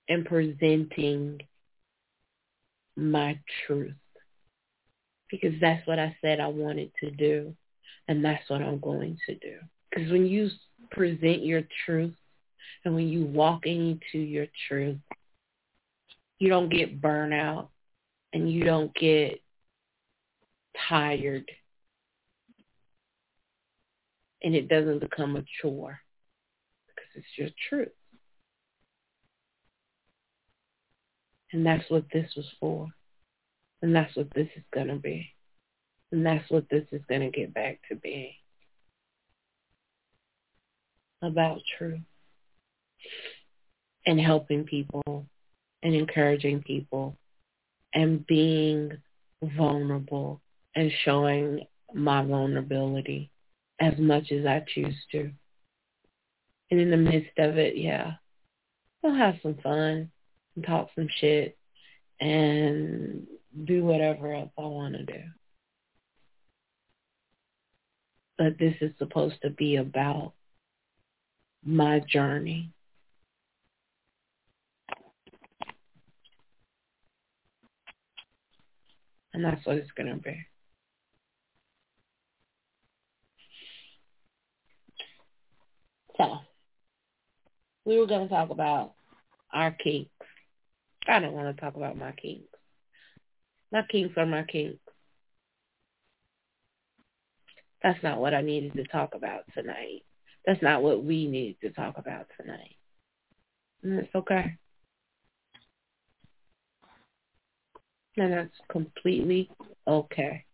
and presenting my truth because that's what I said I wanted to do and that's what I'm going to do. Because when you present your truth, and when you walk into your truth, you don't get burnout and you don't get tired and it doesn't become a chore because it's your truth. And that's what this was for. And that's what this is going to be. And that's what this is going to get back to being. About truth. And helping people and encouraging people and being vulnerable and showing my vulnerability as much as I choose to. And in the midst of it, yeah, I'll have some fun and talk some shit and do whatever else I want to do. But this is supposed to be about my journey. And that's what it's going to be. So, we were going to talk about our kinks. I don't want to talk about my kinks. My kinks are my kinks. That's not what I needed to talk about tonight. That's not what we needed to talk about tonight. And it's okay. And that's completely okay.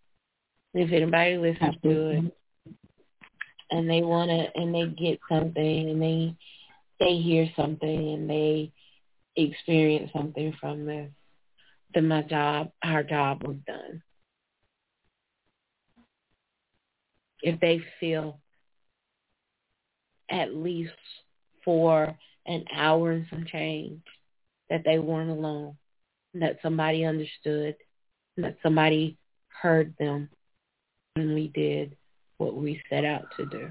If anybody listens to it and they want to, and they get something and they, they hear something and they experience something from this, then my job, our job was done. If they feel at least for an hour and some change that they weren't alone, that somebody understood, that somebody heard them when we did what we set out to do.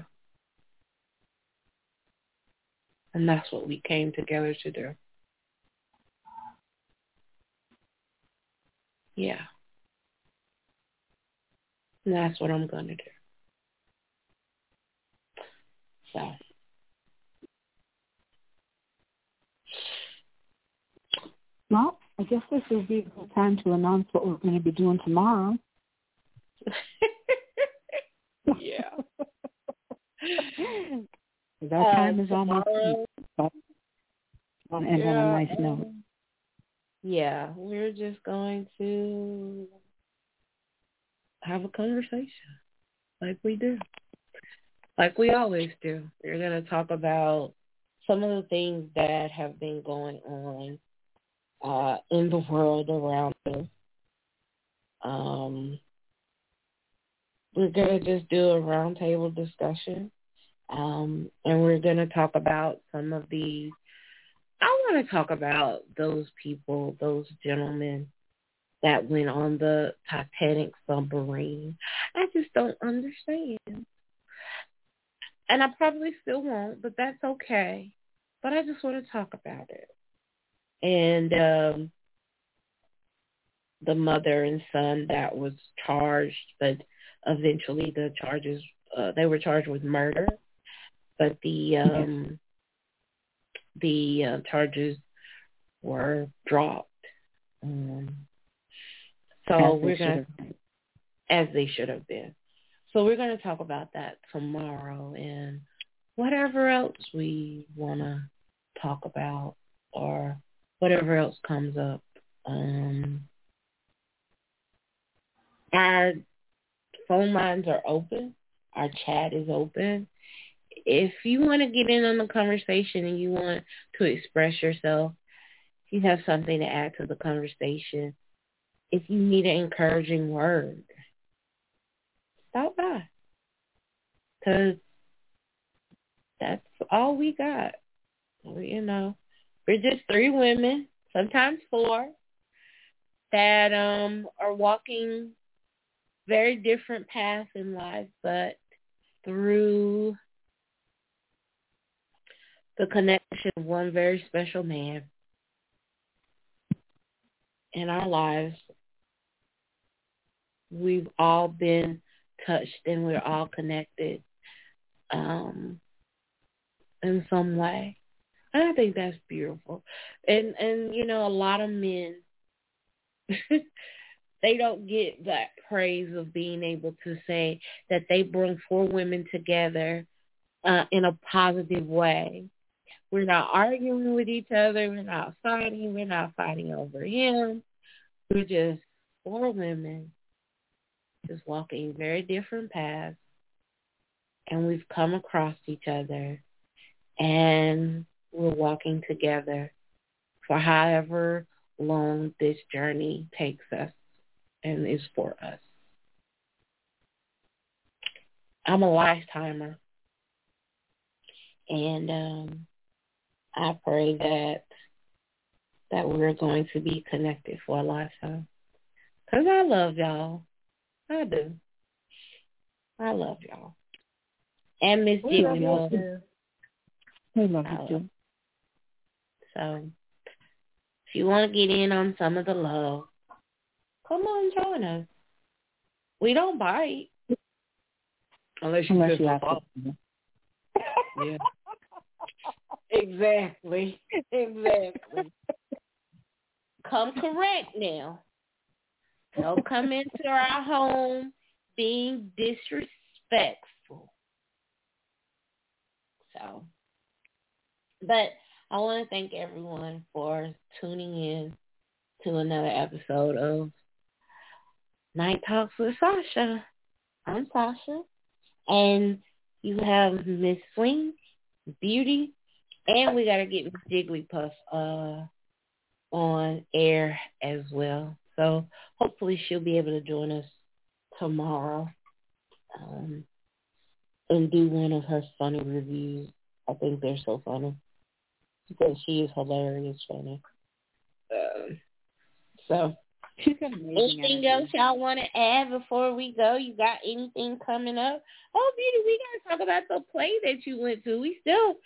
And that's what we came together to do. Yeah. And that's what I'm going to do. So. Well, I guess this is the time to announce what we're going to be doing tomorrow. yeah. that uh, time is almost to end yeah, on a nice note. Yeah, we're just going to have a conversation like we do. Like we always do. We're going to talk about some of the things that have been going on uh, in the world around us. Um, we're going to just do a roundtable discussion. Um, and we're going to talk about some of the, I want to talk about those people, those gentlemen that went on the Titanic submarine. I just don't understand. And I probably still won't, but that's okay. But I just want to talk about it. And um, the mother and son that was charged, but eventually the charges uh, they were charged with murder, but the um, the uh, charges were dropped. Um, so as we're going as they should have been. So we're going to talk about that tomorrow and whatever else we want to talk about or whatever else comes up. Um, our phone lines are open. Our chat is open. If you want to get in on the conversation and you want to express yourself, you have something to add to the conversation, if you need an encouraging word, stop by. Because that's all we got. You know, we're just three women, sometimes four, that um are walking very different paths in life, but through the connection of one very special man in our lives, we've all been touched and we're all connected um, in some way. And I think that's beautiful. And and you know, a lot of men they don't get that praise of being able to say that they bring four women together uh, in a positive way. We're not arguing with each other. We're not fighting. We're not fighting over him. We're just four women just walking very different paths. And we've come across each other and we're walking together for however long this journey takes us and is for us. I'm a lifetimer. And um, I pray that that we're going to be connected for a lifetime. Because I love y'all. I do. I love y'all. And Miss Jiggly love We love you too. So if you want to get in on some of the love, come on join us. We don't bite. Unless you, Unless you have to. yeah. Exactly. Exactly. come correct now. Don't come into our home being disrespectful. So, but I want to thank everyone for tuning in to another episode of Night Talks with Sasha. I'm Sasha. And you have Miss Swing, Beauty, and we got to get Miss Jigglypuff uh, on air as well. So hopefully she'll be able to join us tomorrow um, and do one of her funny reviews. I think they're so funny because she is hilarious funny. Um, so, anything else y'all want to add before we go? You got anything coming up? Oh, Beauty, we got to talk about the play that you went to. We still,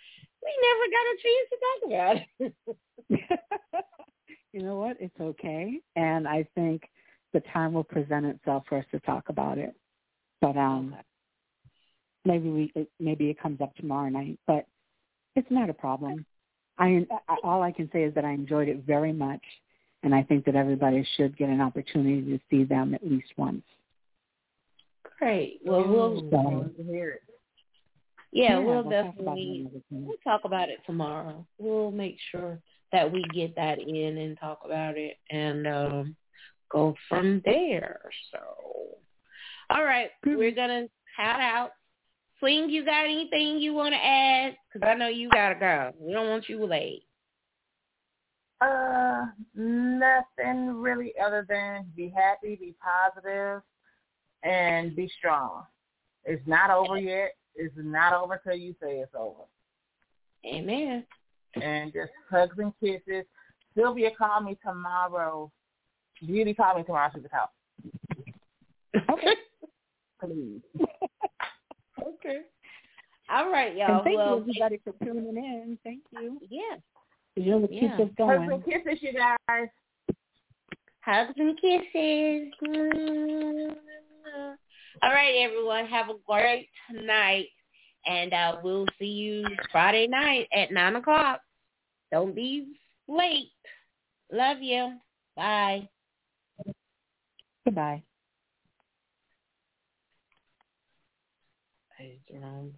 we never got a chance to talk about it. you know what? It's okay, and I think the time will present itself for us to talk about it. But um, maybe we maybe it comes up tomorrow night, but it's not a problem. I, I all I can say is that I enjoyed it very much, and I think that everybody should get an opportunity to see them at least once. Great. Well, we'll so, hear it. Yeah, yeah we'll, we'll definitely we'll talk about it tomorrow. We'll make sure that we get that in and talk about it and um go from there. So, all right, we're gonna head out Swing, you got anything you want to add? Because I know you got to go. We don't want you late. Uh, nothing really other than be happy, be positive, and be strong. It's not over yet. It's not over till you say it's over. Amen. And just hugs and kisses. Sylvia, call me tomorrow. Beauty, call me tomorrow. She's the Okay. Please. Okay. All right, y'all. And thank well, you everybody for tuning in. Thank you. Uh, yeah. You're the yeah. keep us going. Hugs and kisses, you guys. Hugs and kisses. All right, everyone. Have a great night. And uh, we'll see you Friday night at 9 o'clock. Don't be late. Love you. Bye. Goodbye. page around.